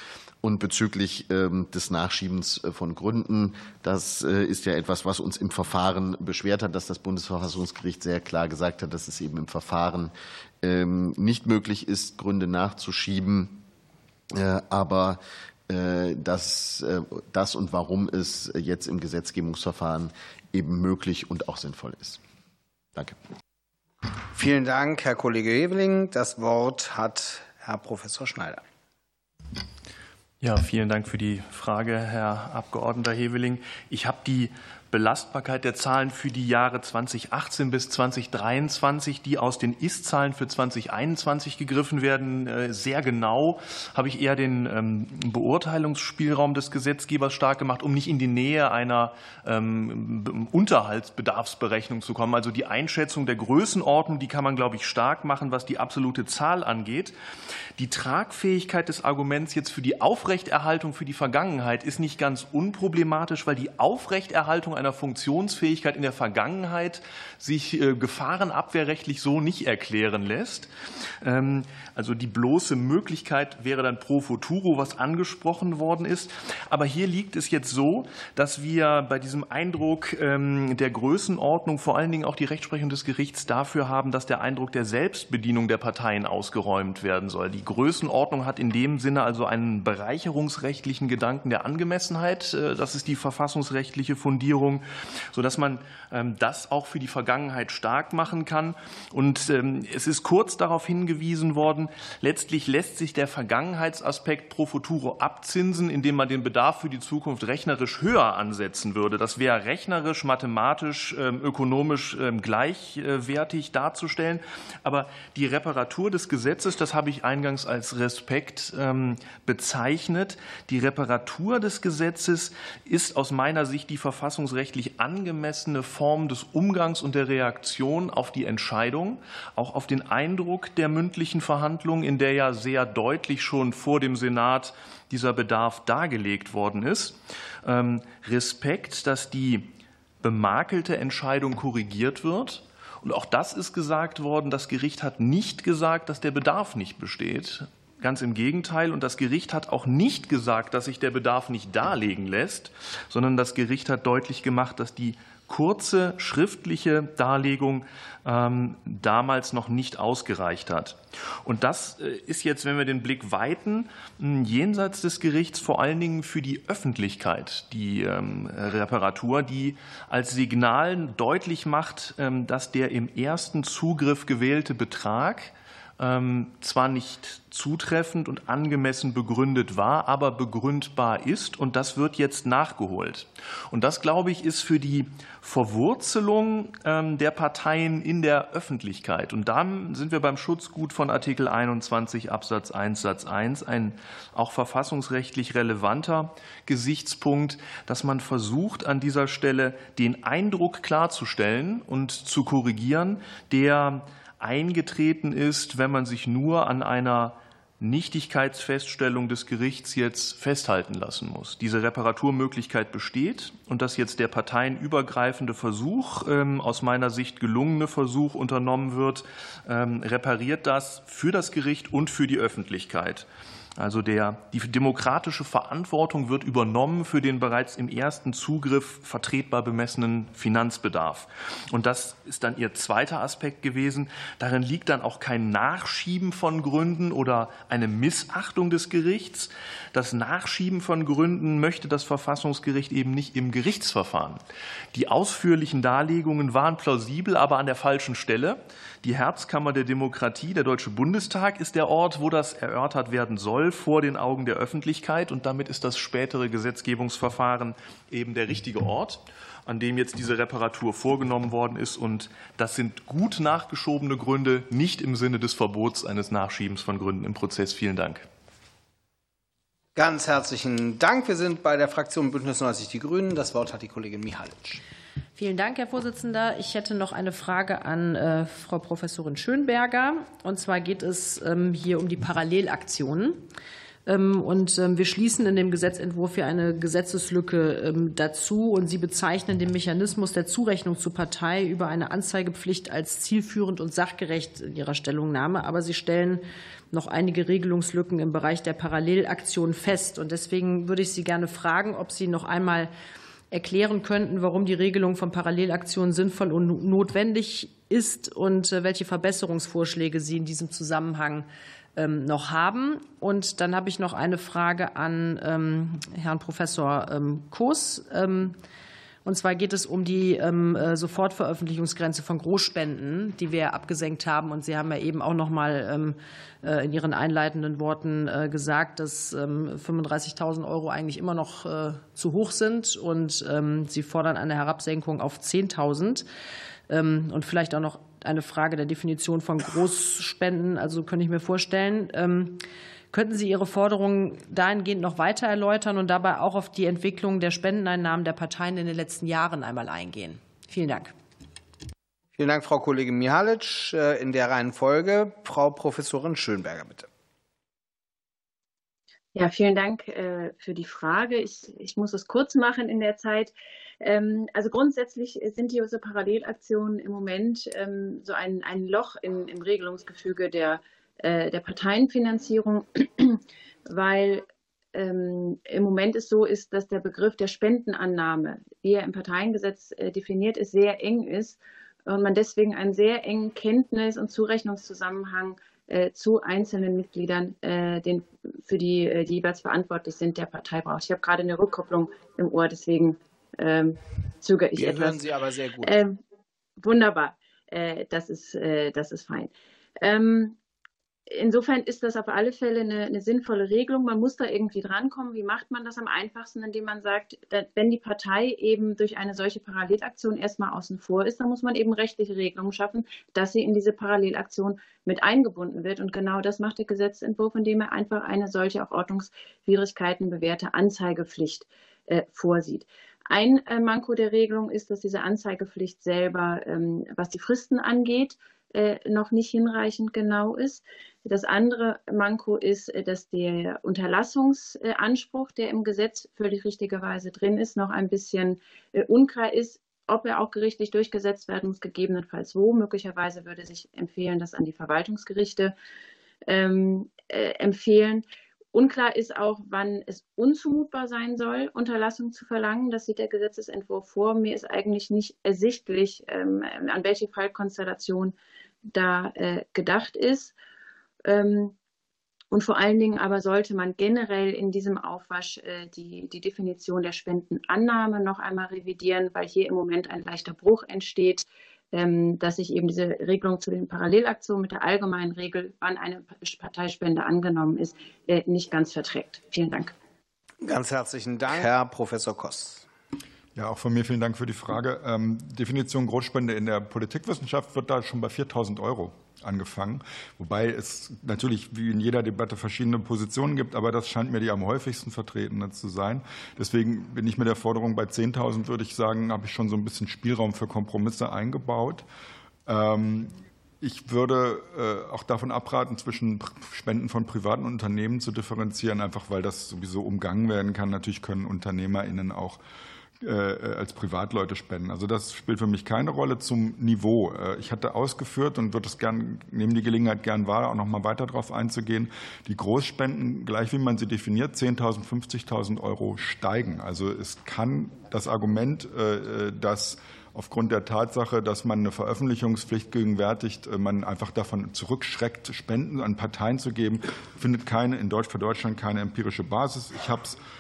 Und bezüglich ähm, des Nachschiebens äh, von Gründen, das äh, ist ja etwas, was uns im Verfahren beschwert hat, dass das Bundesverfassungsgericht sehr klar gesagt hat, dass es eben im Verfahren ähm, nicht möglich ist, Gründe nachzuschieben. Äh, aber dass das und warum es jetzt im Gesetzgebungsverfahren eben möglich und auch sinnvoll ist. Danke. Vielen Dank, Herr Kollege Heveling. Das Wort hat Herr Professor Schneider. Ja, vielen Dank für die Frage, Herr Abgeordneter Heveling. Ich habe die Belastbarkeit der Zahlen für die Jahre 2018 bis 2023, die aus den Ist-Zahlen für 2021 gegriffen werden, äh, sehr genau, habe ich eher den ähm, Beurteilungsspielraum des Gesetzgebers stark gemacht, um nicht in die Nähe einer ähm, Unterhaltsbedarfsberechnung zu kommen. Also die Einschätzung der Größenordnung, die kann man, glaube ich, stark machen, was die absolute Zahl angeht. Die Tragfähigkeit des Arguments jetzt für die Aufrechterhaltung für die Vergangenheit ist nicht ganz unproblematisch, weil die Aufrechterhaltung einer Funktionsfähigkeit in der Vergangenheit sich äh, gefahrenabwehrrechtlich so nicht erklären lässt. Ähm, also die bloße Möglichkeit wäre dann pro futuro, was angesprochen worden ist. Aber hier liegt es jetzt so, dass wir bei diesem Eindruck ähm, der Größenordnung vor allen Dingen auch die Rechtsprechung des Gerichts dafür haben, dass der Eindruck der Selbstbedienung der Parteien ausgeräumt werden soll. Die Größenordnung hat in dem Sinne also einen bereicherungsrechtlichen Gedanken der Angemessenheit. Äh, das ist die verfassungsrechtliche Fundierung, sodass man ähm, das auch für die Vergangenheit stark machen kann. Und ähm, es ist kurz darauf hingewiesen worden, letztlich lässt sich der Vergangenheitsaspekt pro futuro abzinsen, indem man den Bedarf für die Zukunft rechnerisch höher ansetzen würde. Das wäre rechnerisch, mathematisch, ähm, ökonomisch gleichwertig darzustellen. Aber die Reparatur des Gesetzes, das habe ich eingangs als Respekt bezeichnet, die Reparatur des Gesetzes ist aus meiner Sicht die verfassungsrechtlich angemessene Form des Umgangs und der Reaktion auf die Entscheidung, auch auf den Eindruck der mündlichen Verhandlungen, in der ja sehr deutlich schon vor dem Senat dieser Bedarf dargelegt worden ist. Ähm, Respekt, dass die bemakelte Entscheidung korrigiert wird. Und auch das ist gesagt worden. Das Gericht hat nicht gesagt, dass der Bedarf nicht besteht. Ganz im Gegenteil. Und das Gericht hat auch nicht gesagt, dass sich der Bedarf nicht darlegen lässt, sondern das Gericht hat deutlich gemacht, dass die kurze schriftliche Darlegung ähm, damals noch nicht ausgereicht hat. Und das äh, ist jetzt, wenn wir den Blick weiten, jenseits des Gerichts vor allen Dingen für die Öffentlichkeit die ähm, Reparatur, die als Signal deutlich macht, ähm, dass der im ersten Zugriff gewählte Betrag zwar nicht zutreffend und angemessen begründet war, aber begründbar ist. Und das wird jetzt nachgeholt. Und das, glaube ich, ist für die Verwurzelung ähm, der Parteien in der Öffentlichkeit. Und dann sind wir beim Schutzgut von Artikel 21 Absatz 1 Satz 1 ein auch verfassungsrechtlich relevanter Gesichtspunkt, dass man versucht, an dieser Stelle den Eindruck klarzustellen und zu korrigieren, der eingetreten ist, wenn man sich nur an einer Nichtigkeitsfeststellung des Gerichts jetzt festhalten lassen muss. Diese Reparaturmöglichkeit besteht und dass jetzt der parteienübergreifende Versuch, ähm, aus meiner Sicht gelungene Versuch unternommen wird, ähm, repariert das für das Gericht und für die Öffentlichkeit. Also der, die demokratische Verantwortung wird übernommen für den bereits im ersten Zugriff vertretbar bemessenen Finanzbedarf. Und das ist dann Ihr zweiter Aspekt gewesen. Darin liegt dann auch kein Nachschieben von Gründen oder eine Missachtung des Gerichts. Das Nachschieben von Gründen möchte das Verfassungsgericht eben nicht im Gerichtsverfahren. Die ausführlichen Darlegungen waren plausibel, aber an der falschen Stelle. Die Herzkammer der Demokratie, der Deutsche Bundestag, ist der Ort, wo das erörtert werden soll, vor den Augen der Öffentlichkeit. Und damit ist das spätere Gesetzgebungsverfahren eben der richtige Ort, an dem jetzt diese Reparatur vorgenommen worden ist. Und das sind gut nachgeschobene Gründe, nicht im Sinne des Verbots eines Nachschiebens von Gründen im Prozess. Vielen Dank. Ganz herzlichen Dank. Wir sind bei der Fraktion Bündnis 90 Die Grünen. Das Wort hat die Kollegin Mihalic. Vielen Dank, Herr Vorsitzender. Ich hätte noch eine Frage an äh, Frau Professorin Schönberger. Und zwar geht es ähm, hier um die Parallelaktionen. Ähm, und ähm, wir schließen in dem Gesetzentwurf hier eine Gesetzeslücke dazu. Und Sie bezeichnen den Mechanismus der Zurechnung zur Partei über eine Anzeigepflicht als zielführend und sachgerecht in Ihrer Stellungnahme. Aber Sie stellen noch einige Regelungslücken im Bereich der Parallelaktion fest. Und deswegen würde ich Sie gerne fragen, ob Sie noch einmal erklären könnten, warum die Regelung von Parallelaktionen sinnvoll und notwendig ist und äh, welche Verbesserungsvorschläge Sie in diesem Zusammenhang ähm, noch haben. Und dann habe ich noch eine Frage an ähm, Herrn Professor ähm, Koos. Und zwar geht es um die äh, Sofortveröffentlichungsgrenze von Großspenden, die wir abgesenkt haben. Und Sie haben ja eben auch noch mal äh, in Ihren einleitenden Worten äh, gesagt, dass 35.000 Euro eigentlich immer noch zu hoch sind. Und Sie fordern eine Herabsenkung auf 10.000. Und vielleicht auch noch eine Frage der Definition von Großspenden. Also könnte ich mir vorstellen, ähm, könnten Sie Ihre Forderungen dahingehend noch weiter erläutern und dabei auch auf die Entwicklung der Spendeneinnahmen der Parteien in den letzten Jahren einmal eingehen? Vielen Dank. Vielen Dank, Frau Kollegin Mihalic. Äh, in der Reihenfolge Frau Professorin Schönberger, bitte. Ja, vielen Dank äh, für die Frage. Ich, ich muss es kurz machen in der Zeit. Ähm, also grundsätzlich sind diese Parallelaktionen im Moment ähm, so ein, ein Loch in, im Regelungsgefüge der, äh, der Parteienfinanzierung, weil ähm, im Moment es so ist, dass der Begriff der Spendenannahme, wie er im Parteiengesetz äh, definiert ist, sehr eng ist und man deswegen einen sehr engen Kenntnis- und Zurechnungszusammenhang äh, zu einzelnen Mitgliedern, den, für die, die jeweils verantwortlich sind, der Partei braucht. Ich habe gerade eine Rückkopplung im Ohr, deswegen ähm, zögere ich Wir etwas. hören Sie aber sehr gut. Ähm, wunderbar, äh, das, ist, äh, das ist fein. Ähm, insofern ist das auf alle Fälle eine, eine, sinnvolle Regelung. Man muss da irgendwie drankommen. Wie macht man das am einfachsten? Indem man sagt, wenn die Partei eben durch eine solche Parallelaktion erstmal außen vor ist, dann muss man eben rechtliche Regelungen schaffen, dass sie in diese Parallelaktion mit eingebunden wird. Und genau das macht der Gesetzentwurf, indem er einfach eine solche auf Ordnungswidrigkeiten bewährte Anzeigepflicht äh, vorsieht. Ein äh, Manko der Regelung ist, dass diese Anzeigepflicht selber, ähm, was die Fristen angeht, äh, noch nicht hinreichend genau ist. Das andere Manko ist, äh, dass der Unterlassungsanspruch, der im Gesetz völlig richtigerweise drin ist, noch ein bisschen unklar ist, ob er auch gerichtlich durchgesetzt werden muss, gegebenenfalls wo. Möglicherweise würde sich empfehlen, das an die Verwaltungsgerichte ähm, äh, empfehlen. Unklar ist auch, wann es unzumutbar sein soll, Unterlassung zu verlangen. Das sieht der Gesetzesentwurf vor. Mir ist eigentlich nicht ersichtlich, ähm, an welche Fallkonstellation da äh, gedacht ist. Ähm, und vor allen Dingen aber sollte man generell in diesem Aufwasch äh, die, die Definition der Spendenannahme noch einmal revidieren, weil hier im Moment ein leichter Bruch entsteht ähm, dass sich eben diese Regelung zu den Parallelaktionen mit der allgemeinen Regel, wann eine Parteispende angenommen ist, äh, nicht ganz verträgt. Vielen Dank. Ganz herzlichen Dank, Herr Professor Koss. Ja, auch von mir vielen Dank für die Frage. Ähm, Definition Großspende in der Politikwissenschaft wird da schon bei 4.000 Euro angefangen. Wobei es natürlich wie in jeder Debatte verschiedene Positionen gibt, aber das scheint mir die am häufigsten vertretene zu sein. Deswegen bin ich mit der Forderung bei 10.000, würde ich sagen, habe ich schon so ein bisschen Spielraum für Kompromisse eingebaut. Ähm, ich würde äh, auch davon abraten, zwischen Spenden von privaten Unternehmen zu differenzieren, einfach weil das sowieso umgangen werden kann. Natürlich können UnternehmerInnen auch äh, als Privatleute spenden. Also das spielt für mich keine Rolle zum Niveau. Äh, ich hatte ausgeführt und würde es gern, nehme die Gelegenheit gern wahr, auch noch mal weiter darauf einzugehen. Die Großspenden, gleich wie man sie definiert, 10.000, 50.000 Euro steigen. Also es kann das Argument, äh, dass aufgrund der Tatsache, dass man eine Veröffentlichungspflicht gegenwärtigt, man einfach davon zurückschreckt, Spenden an Parteien zu geben, findet keine in Deutsch für Deutschland keine empirische Basis. Ich habe es äh, äh,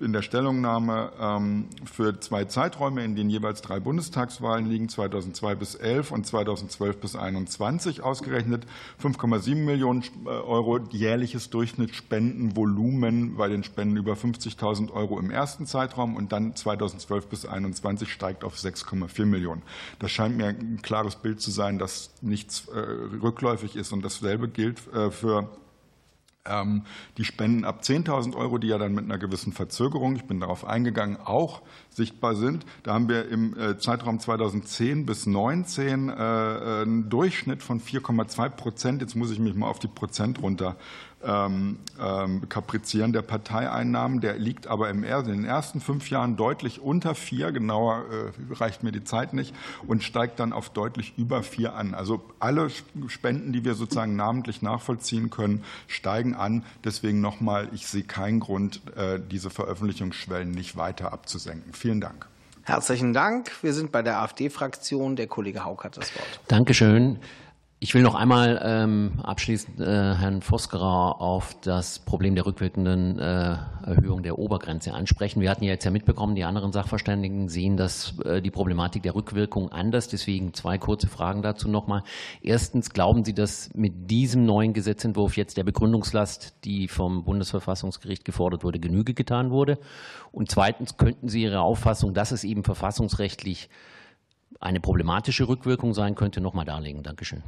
in der Stellungnahme ähm, für zwei Zeiträume, in denen jeweils drei Bundestagswahlen liegen, 2002 bis 11 und 2012 bis 21 ausgerechnet. 5,7 Millionen äh, Euro jährliches Durchschnittsspendenvolumen bei den Spenden über 50.000 Euro im ersten Zeitraum und dann 2012 bis 21 steigt auf 6,4 Millionen. Das scheint mir ein klares Bild zu sein, dass nichts rückläufig ist und dasselbe gilt für die Spenden ab 10.000 Euro, die ja dann mit einer gewissen Verzögerung, ich bin darauf eingegangen, auch sichtbar sind. Da haben wir im äh, Zeitraum 2010 bis 2019 äh, einen Durchschnitt von 4,2 Prozent. Jetzt muss ich mich mal auf die Prozent runter ähm, ähm, Kaprizieren der Parteieinnahmen. Der liegt aber im, in den ersten fünf Jahren deutlich unter vier, genauer äh, reicht mir die Zeit nicht, und steigt dann auf deutlich über vier an. Also alle Spenden, die wir sozusagen namentlich nachvollziehen können, steigen an. Deswegen nochmal, ich sehe keinen Grund, äh, diese Veröffentlichungsschwellen nicht weiter abzusenken. Vielen Dank. Herzlichen Dank. Wir sind bei der AfD-Fraktion. Der Kollege Haug hat das Wort. Dankeschön. Ich will noch einmal ähm, abschließend äh, Herrn Vosgerer auf das Problem der rückwirkenden äh, Erhöhung der Obergrenze ansprechen. Wir hatten ja jetzt ja mitbekommen, die anderen Sachverständigen sehen das, äh, die Problematik der Rückwirkung anders. Deswegen zwei kurze Fragen dazu nochmal. Erstens, glauben Sie, dass mit diesem neuen Gesetzentwurf jetzt der Begründungslast, die vom Bundesverfassungsgericht gefordert wurde, Genüge getan wurde? Und zweitens, könnten Sie Ihre Auffassung, dass es eben verfassungsrechtlich eine problematische Rückwirkung sein könnte, nochmal darlegen? Dankeschön.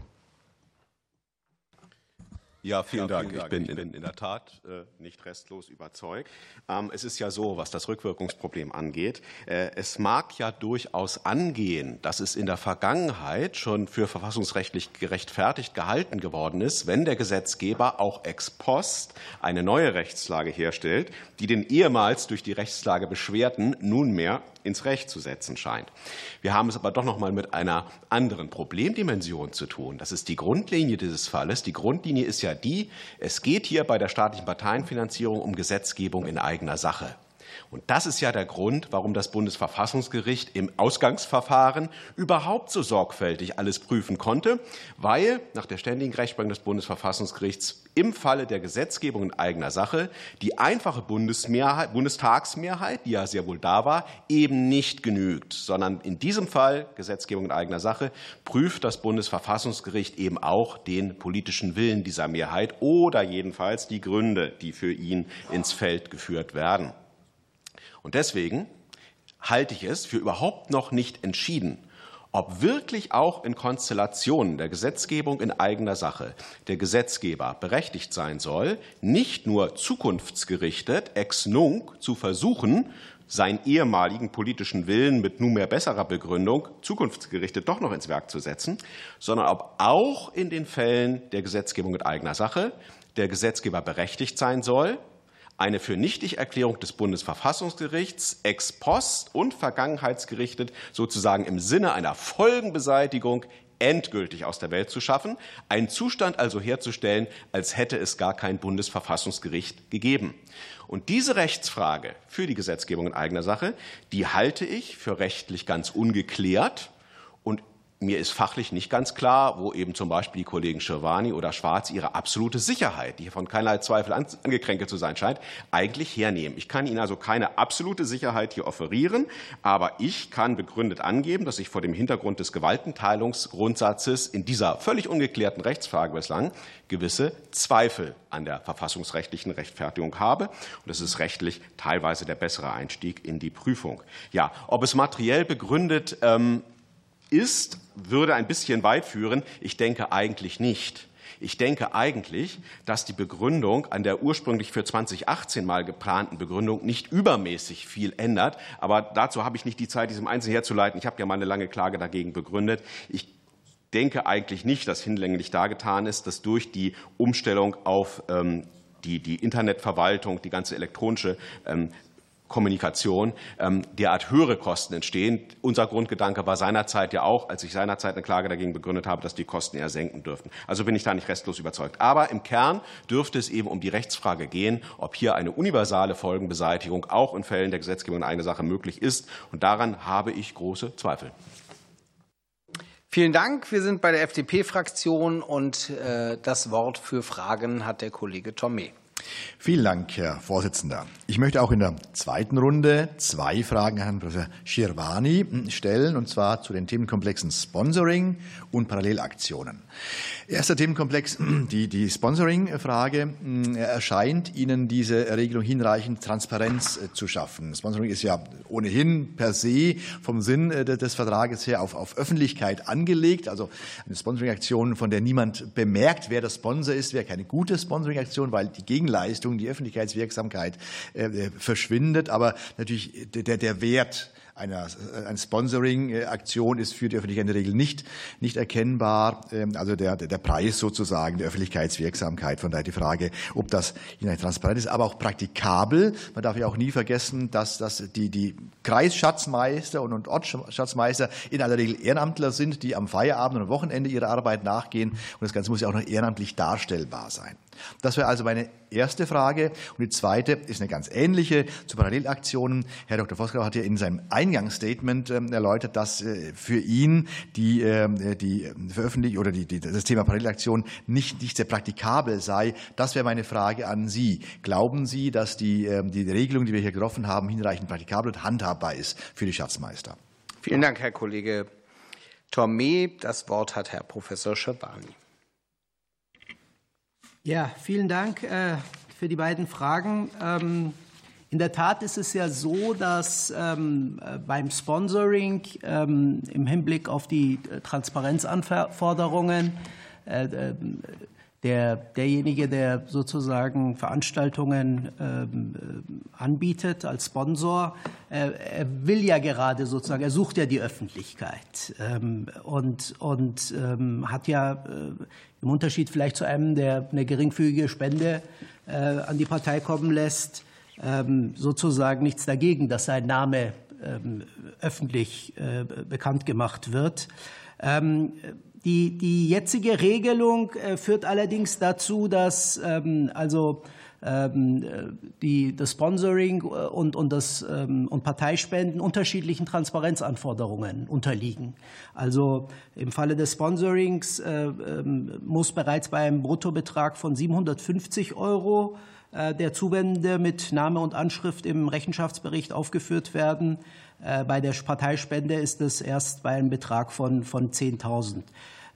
Ja, vielen ja, Dank. Vielen ich bin, in, in, der Tat äh, nicht restlos überzeugt. Ähm, es ist ja so, was das Rückwirkungsproblem angeht. Äh, es mag ja durchaus angehen, dass es in der Vergangenheit schon für verfassungsrechtlich gerechtfertigt gehalten geworden ist, wenn der Gesetzgeber auch ex post eine neue Rechtslage herstellt, die den ehemals durch die Rechtslage Beschwerten nunmehr ins Recht zu setzen scheint. Wir haben es aber doch noch mal mit einer anderen Problemdimension zu tun. Das ist die Grundlinie dieses Falles. Die Grundlinie ist ja die, es geht hier bei der staatlichen Parteienfinanzierung um Gesetzgebung in eigener Sache. Und das ist ja der Grund, warum das Bundesverfassungsgericht im Ausgangsverfahren überhaupt so sorgfältig alles prüfen konnte, weil nach der ständigen Rechtsprechung des Bundesverfassungsgerichts im Falle der Gesetzgebung in eigener Sache die einfache Bundestagsmehrheit, die ja sehr wohl da war, eben nicht genügt, sondern in diesem Fall Gesetzgebung in eigener Sache prüft das Bundesverfassungsgericht eben auch den politischen Willen dieser Mehrheit oder jedenfalls die Gründe, die für ihn ins Feld geführt werden. Und deswegen halte ich es für überhaupt noch nicht entschieden, ob wirklich auch in Konstellationen der Gesetzgebung in eigener Sache der Gesetzgeber berechtigt sein soll, nicht nur zukunftsgerichtet ex nunc zu versuchen, seinen ehemaligen politischen Willen mit nunmehr besserer Begründung zukunftsgerichtet doch noch ins Werk zu setzen, sondern ob auch in den Fällen der Gesetzgebung in eigener Sache der Gesetzgeber berechtigt sein soll, eine für Nichtigerklärung des Bundesverfassungsgerichts ex post und vergangenheitsgerichtet sozusagen im Sinne einer Folgenbeseitigung endgültig aus der Welt zu schaffen, einen Zustand also herzustellen, als hätte es gar kein Bundesverfassungsgericht gegeben. Und diese Rechtsfrage für die Gesetzgebung in eigener Sache, die halte ich für rechtlich ganz ungeklärt mir ist fachlich nicht ganz klar, wo eben zum Beispiel die Kollegen Schirwani oder Schwarz ihre absolute Sicherheit, die von keinerlei Zweifel angekränkelt zu sein scheint, eigentlich hernehmen. Ich kann Ihnen also keine absolute Sicherheit hier offerieren, aber ich kann begründet angeben, dass ich vor dem Hintergrund des Gewaltenteilungsgrundsatzes in dieser völlig ungeklärten Rechtsfrage bislang gewisse Zweifel an der verfassungsrechtlichen Rechtfertigung habe. Und es ist rechtlich teilweise der bessere Einstieg in die Prüfung. Ja, ob es materiell begründet ähm, ist, würde ein bisschen weit führen. Ich denke eigentlich nicht. Ich denke eigentlich, dass die Begründung an der ursprünglich für 2018 mal geplanten Begründung nicht übermäßig viel ändert. Aber dazu habe ich nicht die Zeit, diesem Einzelnen herzuleiten. Ich habe ja mal eine lange Klage dagegen begründet. Ich denke eigentlich nicht, dass hinlänglich dargetan ist, dass durch die Umstellung auf ähm, die, die Internetverwaltung, die ganze elektronische ähm, Kommunikation ähm, derart höhere Kosten entstehen. Unser Grundgedanke war seinerzeit ja auch, als ich seinerzeit eine Klage dagegen begründet habe, dass die Kosten eher senken dürften. Also bin ich da nicht restlos überzeugt. Aber im Kern dürfte es eben um die Rechtsfrage gehen, ob hier eine universale Folgenbeseitigung auch in Fällen der Gesetzgebung in eigener Sache möglich ist. Und daran habe ich große Zweifel. Vielen Dank. Wir sind bei der FDP-Fraktion und äh, das Wort für Fragen hat der Kollege Tomé. Vielen Dank, Herr Vorsitzender. Ich möchte auch in der zweiten Runde zwei Fragen an Herrn Professor Schirwani stellen, und zwar zu den Themenkomplexen Sponsoring und Parallelaktionen. Erster Themenkomplex, die, die Sponsoring-Frage. Erscheint Ihnen diese Regelung hinreichend Transparenz äh, zu schaffen? Sponsoring ist ja ohnehin per se vom Sinn äh, des Vertrages her auf, auf Öffentlichkeit angelegt. Also eine Sponsoring-Aktion, von der niemand bemerkt, wer der Sponsor ist, wäre keine gute Sponsoring-Aktion, weil die Gegenleistung, die Öffentlichkeitswirksamkeit äh, verschwindet. Aber natürlich der, der Wert einer, äh, eine Sponsoring-Aktion ist für die Öffentlichkeit in der Regel nicht, nicht erkennbar. Ähm, also der, der Preis sozusagen der Öffentlichkeitswirksamkeit. Von daher die Frage, ob das hinterher transparent ist, aber auch praktikabel. Man darf ja auch nie vergessen, dass, dass die, die Kreisschatzmeister und, und Ortsschatzmeister in aller Regel Ehrenamtler sind, die am Feierabend und am Wochenende ihrer Arbeit nachgehen. Und das Ganze muss ja auch noch ehrenamtlich darstellbar sein. Das wäre also meine erste Frage. Und die zweite ist eine ganz ähnliche zu Parallelaktionen. Herr Dr. Vosgrau hat ja in seinem Eingangsstatement ähm, erläutert, dass äh, für ihn die, ähm, die Veröffentlichung oder die, das Thema Parallelaktion nicht, nicht sehr praktikabel sei. Das wäre meine Frage an Sie. Glauben Sie, dass die, ähm, die Regelung, die wir hier getroffen haben, hinreichend praktikabel und handhabbar ist für die Schatzmeister? Vielen Dank, Herr Kollege Tormé. Das Wort hat Herr Professor Schabani. Ja, vielen Dank äh, für die beiden Fragen. Ähm, in der Tat ist es ja so, dass ähm, äh, beim Sponsoring ähm, im Hinblick auf die äh, Transparenzanforderungen der, derjenige, der sozusagen Veranstaltungen ähm, äh, anbietet als Sponsor, äh, er will ja gerade sozusagen, er sucht ja die Öffentlichkeit ähm, und, und ähm, hat ja äh, im Unterschied vielleicht zu einem, der eine geringfügige Spende äh, an die Partei kommen lässt, ähm, sozusagen nichts dagegen, dass sein Name ähm, öffentlich äh, bekannt gemacht wird. Die, die jetzige Regelung äh, führt allerdings dazu, dass ähm, also ähm, die, das Sponsoring äh, und, und, das, ähm, und Parteispenden unterschiedlichen Transparenzanforderungen unterliegen. Also im Falle des Sponsorings äh, ähm, muss bereits bei einem Bruttobetrag von 750 Euro der Zuwendende mit Name und Anschrift im Rechenschaftsbericht aufgeführt werden. Bei der Parteispende ist es erst bei einem Betrag von, von 10.000.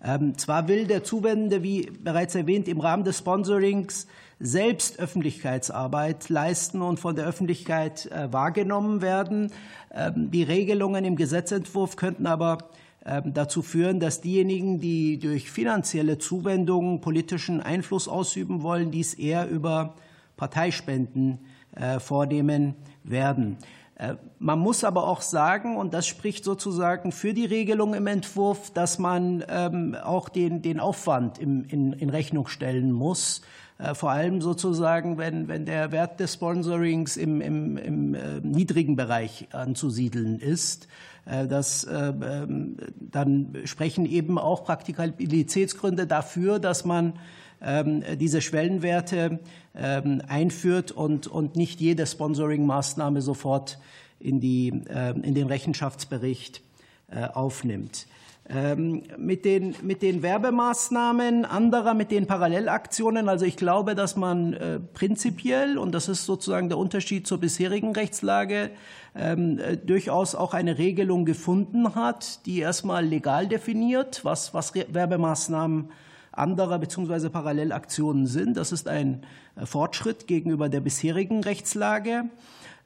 Ähm, zwar will der Zuwendende, wie bereits erwähnt, im Rahmen des Sponsorings selbst Öffentlichkeitsarbeit leisten und von der Öffentlichkeit äh, wahrgenommen werden. Ähm, die Regelungen im Gesetzentwurf könnten aber ähm, dazu führen, dass diejenigen, die durch finanzielle Zuwendungen politischen Einfluss ausüben wollen, dies eher über Parteispenden äh, vornehmen werden. Äh, man muss aber auch sagen, und das spricht sozusagen für die Regelung im Entwurf, dass man ähm, auch den, den Aufwand im, in, in Rechnung stellen muss. Äh, vor allem sozusagen, wenn, wenn der Wert des Sponsorings im, im, im äh, niedrigen Bereich anzusiedeln ist. Das, ähm, dann sprechen eben auch Praktikabilitätsgründe dafür, dass man diese Schwellenwerte ähm, einführt und, und nicht jede Sponsoring-Maßnahme sofort in, die, ähm, in den Rechenschaftsbericht äh, aufnimmt. Mit den, mit den Werbemaßnahmen anderer, mit den Parallelaktionen, also ich glaube, dass man äh, prinzipiell, und das ist sozusagen der Unterschied zur bisherigen Rechtslage, äh, durchaus auch eine Regelung gefunden hat, die erstmal legal definiert, was, was Werbemaßnahmen anderer bzw. Parallelaktionen sind. Das ist ein äh, Fortschritt gegenüber der bisherigen Rechtslage.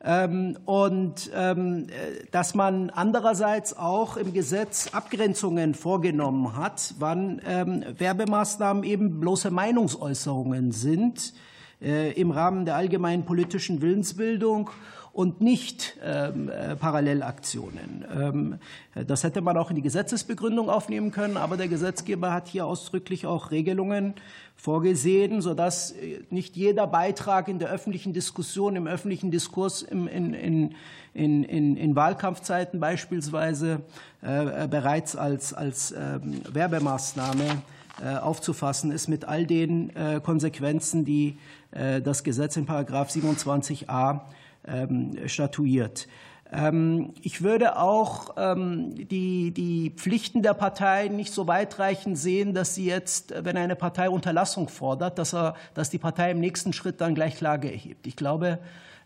Ähm, und ähm, äh, dass man andererseits auch im Gesetz Abgrenzungen vorgenommen hat, wann ähm, Werbemaßnahmen eben bloße Meinungsäußerungen sind äh, im Rahmen der allgemeinen politischen Willensbildung und nicht ähm, äh, Parallelaktionen. Ähm, das hätte man auch in die Gesetzesbegründung aufnehmen können, aber der Gesetzgeber hat hier ausdrücklich auch Regelungen vorgesehen, sodass äh, nicht jeder Beitrag in der öffentlichen Diskussion, im öffentlichen Diskurs im, in, in, in, in, in Wahlkampfzeiten beispielsweise äh, bereits als, als ähm, Werbemaßnahme äh, aufzufassen ist mit all den äh, Konsequenzen, die äh, das Gesetz in Paragraph 27a ähm, statuiert. Ähm, ich würde auch ähm, die, die Pflichten der Partei nicht so weitreichend sehen, dass sie jetzt, wenn eine Partei Unterlassung fordert, dass, er, dass die Partei im nächsten Schritt dann gleich Klage erhebt. Ich glaube,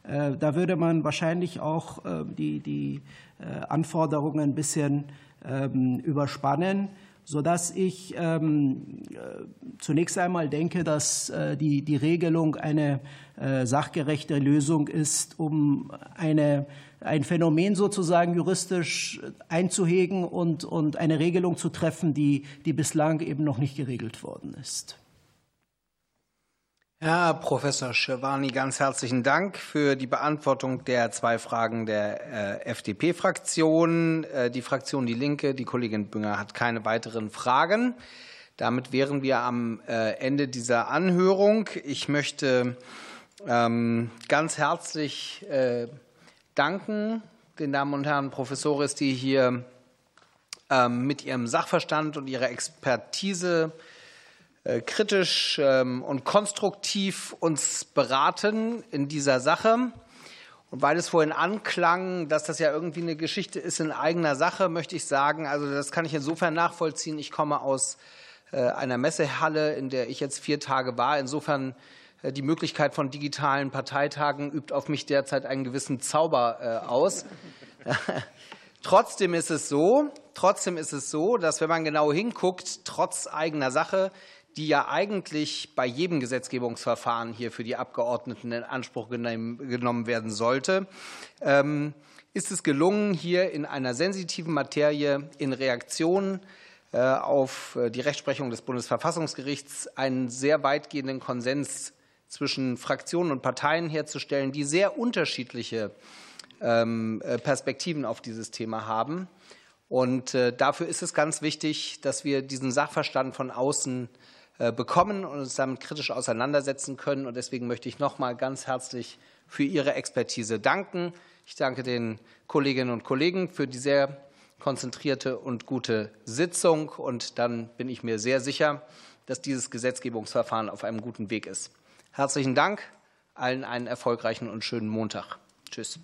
äh, da würde man wahrscheinlich auch äh, die, die äh, Anforderungen ein bisschen überspannen sodass ich ähm, zunächst einmal denke, dass äh, die, die Regelung eine äh, sachgerechte Lösung ist, um eine ein Phänomen sozusagen juristisch einzuhegen und, und eine Regelung zu treffen, die, die bislang eben noch nicht geregelt worden ist. Herr Professor Schirwani, ganz herzlichen Dank für die Beantwortung der zwei Fragen der äh, FDP-Fraktion. Äh, die Fraktion Die Linke, die Kollegin Bünger hat keine weiteren Fragen. Damit wären wir am äh, Ende dieser Anhörung. Ich möchte ähm, ganz herzlich danken den Damen und Herren Professores, die hier ähm, mit ihrem Sachverstand und ihrer Expertise kritisch ähm, und konstruktiv uns beraten in dieser Sache. Und weil es vorhin anklang, dass das ja irgendwie eine Geschichte ist in eigener Sache, möchte ich sagen, also das kann ich insofern nachvollziehen. Ich komme aus äh, einer Messehalle, in der ich jetzt vier Tage war. Insofern äh, die Möglichkeit von digitalen Parteitagen übt auf mich derzeit einen gewissen Zauber äh, aus. trotzdem ist es so, trotzdem ist es so, dass wenn man genau hinguckt, trotz eigener Sache, die ja eigentlich bei jedem Gesetzgebungsverfahren hier für die Abgeordneten in Anspruch genommen werden sollte, ähm, ist es gelungen, hier in einer sensitiven Materie in Reaktion äh, auf die Rechtsprechung des Bundesverfassungsgerichts einen sehr weitgehenden Konsens zwischen Fraktionen und Parteien herzustellen, die sehr unterschiedliche ähm, äh, Perspektiven auf dieses Thema haben. Und äh, dafür ist es ganz wichtig, dass wir diesen Sachverstand von außen äh, bekommen und uns damit kritisch auseinandersetzen können. Und deswegen möchte ich noch mal ganz herzlich für Ihre Expertise danken. Ich danke den Kolleginnen und Kollegen für die sehr konzentrierte und gute Sitzung. Und dann bin ich mir sehr sicher, dass dieses Gesetzgebungsverfahren auf einem guten Weg ist. Herzlichen Dank, allen einen erfolgreichen und schönen Montag. Tschüss.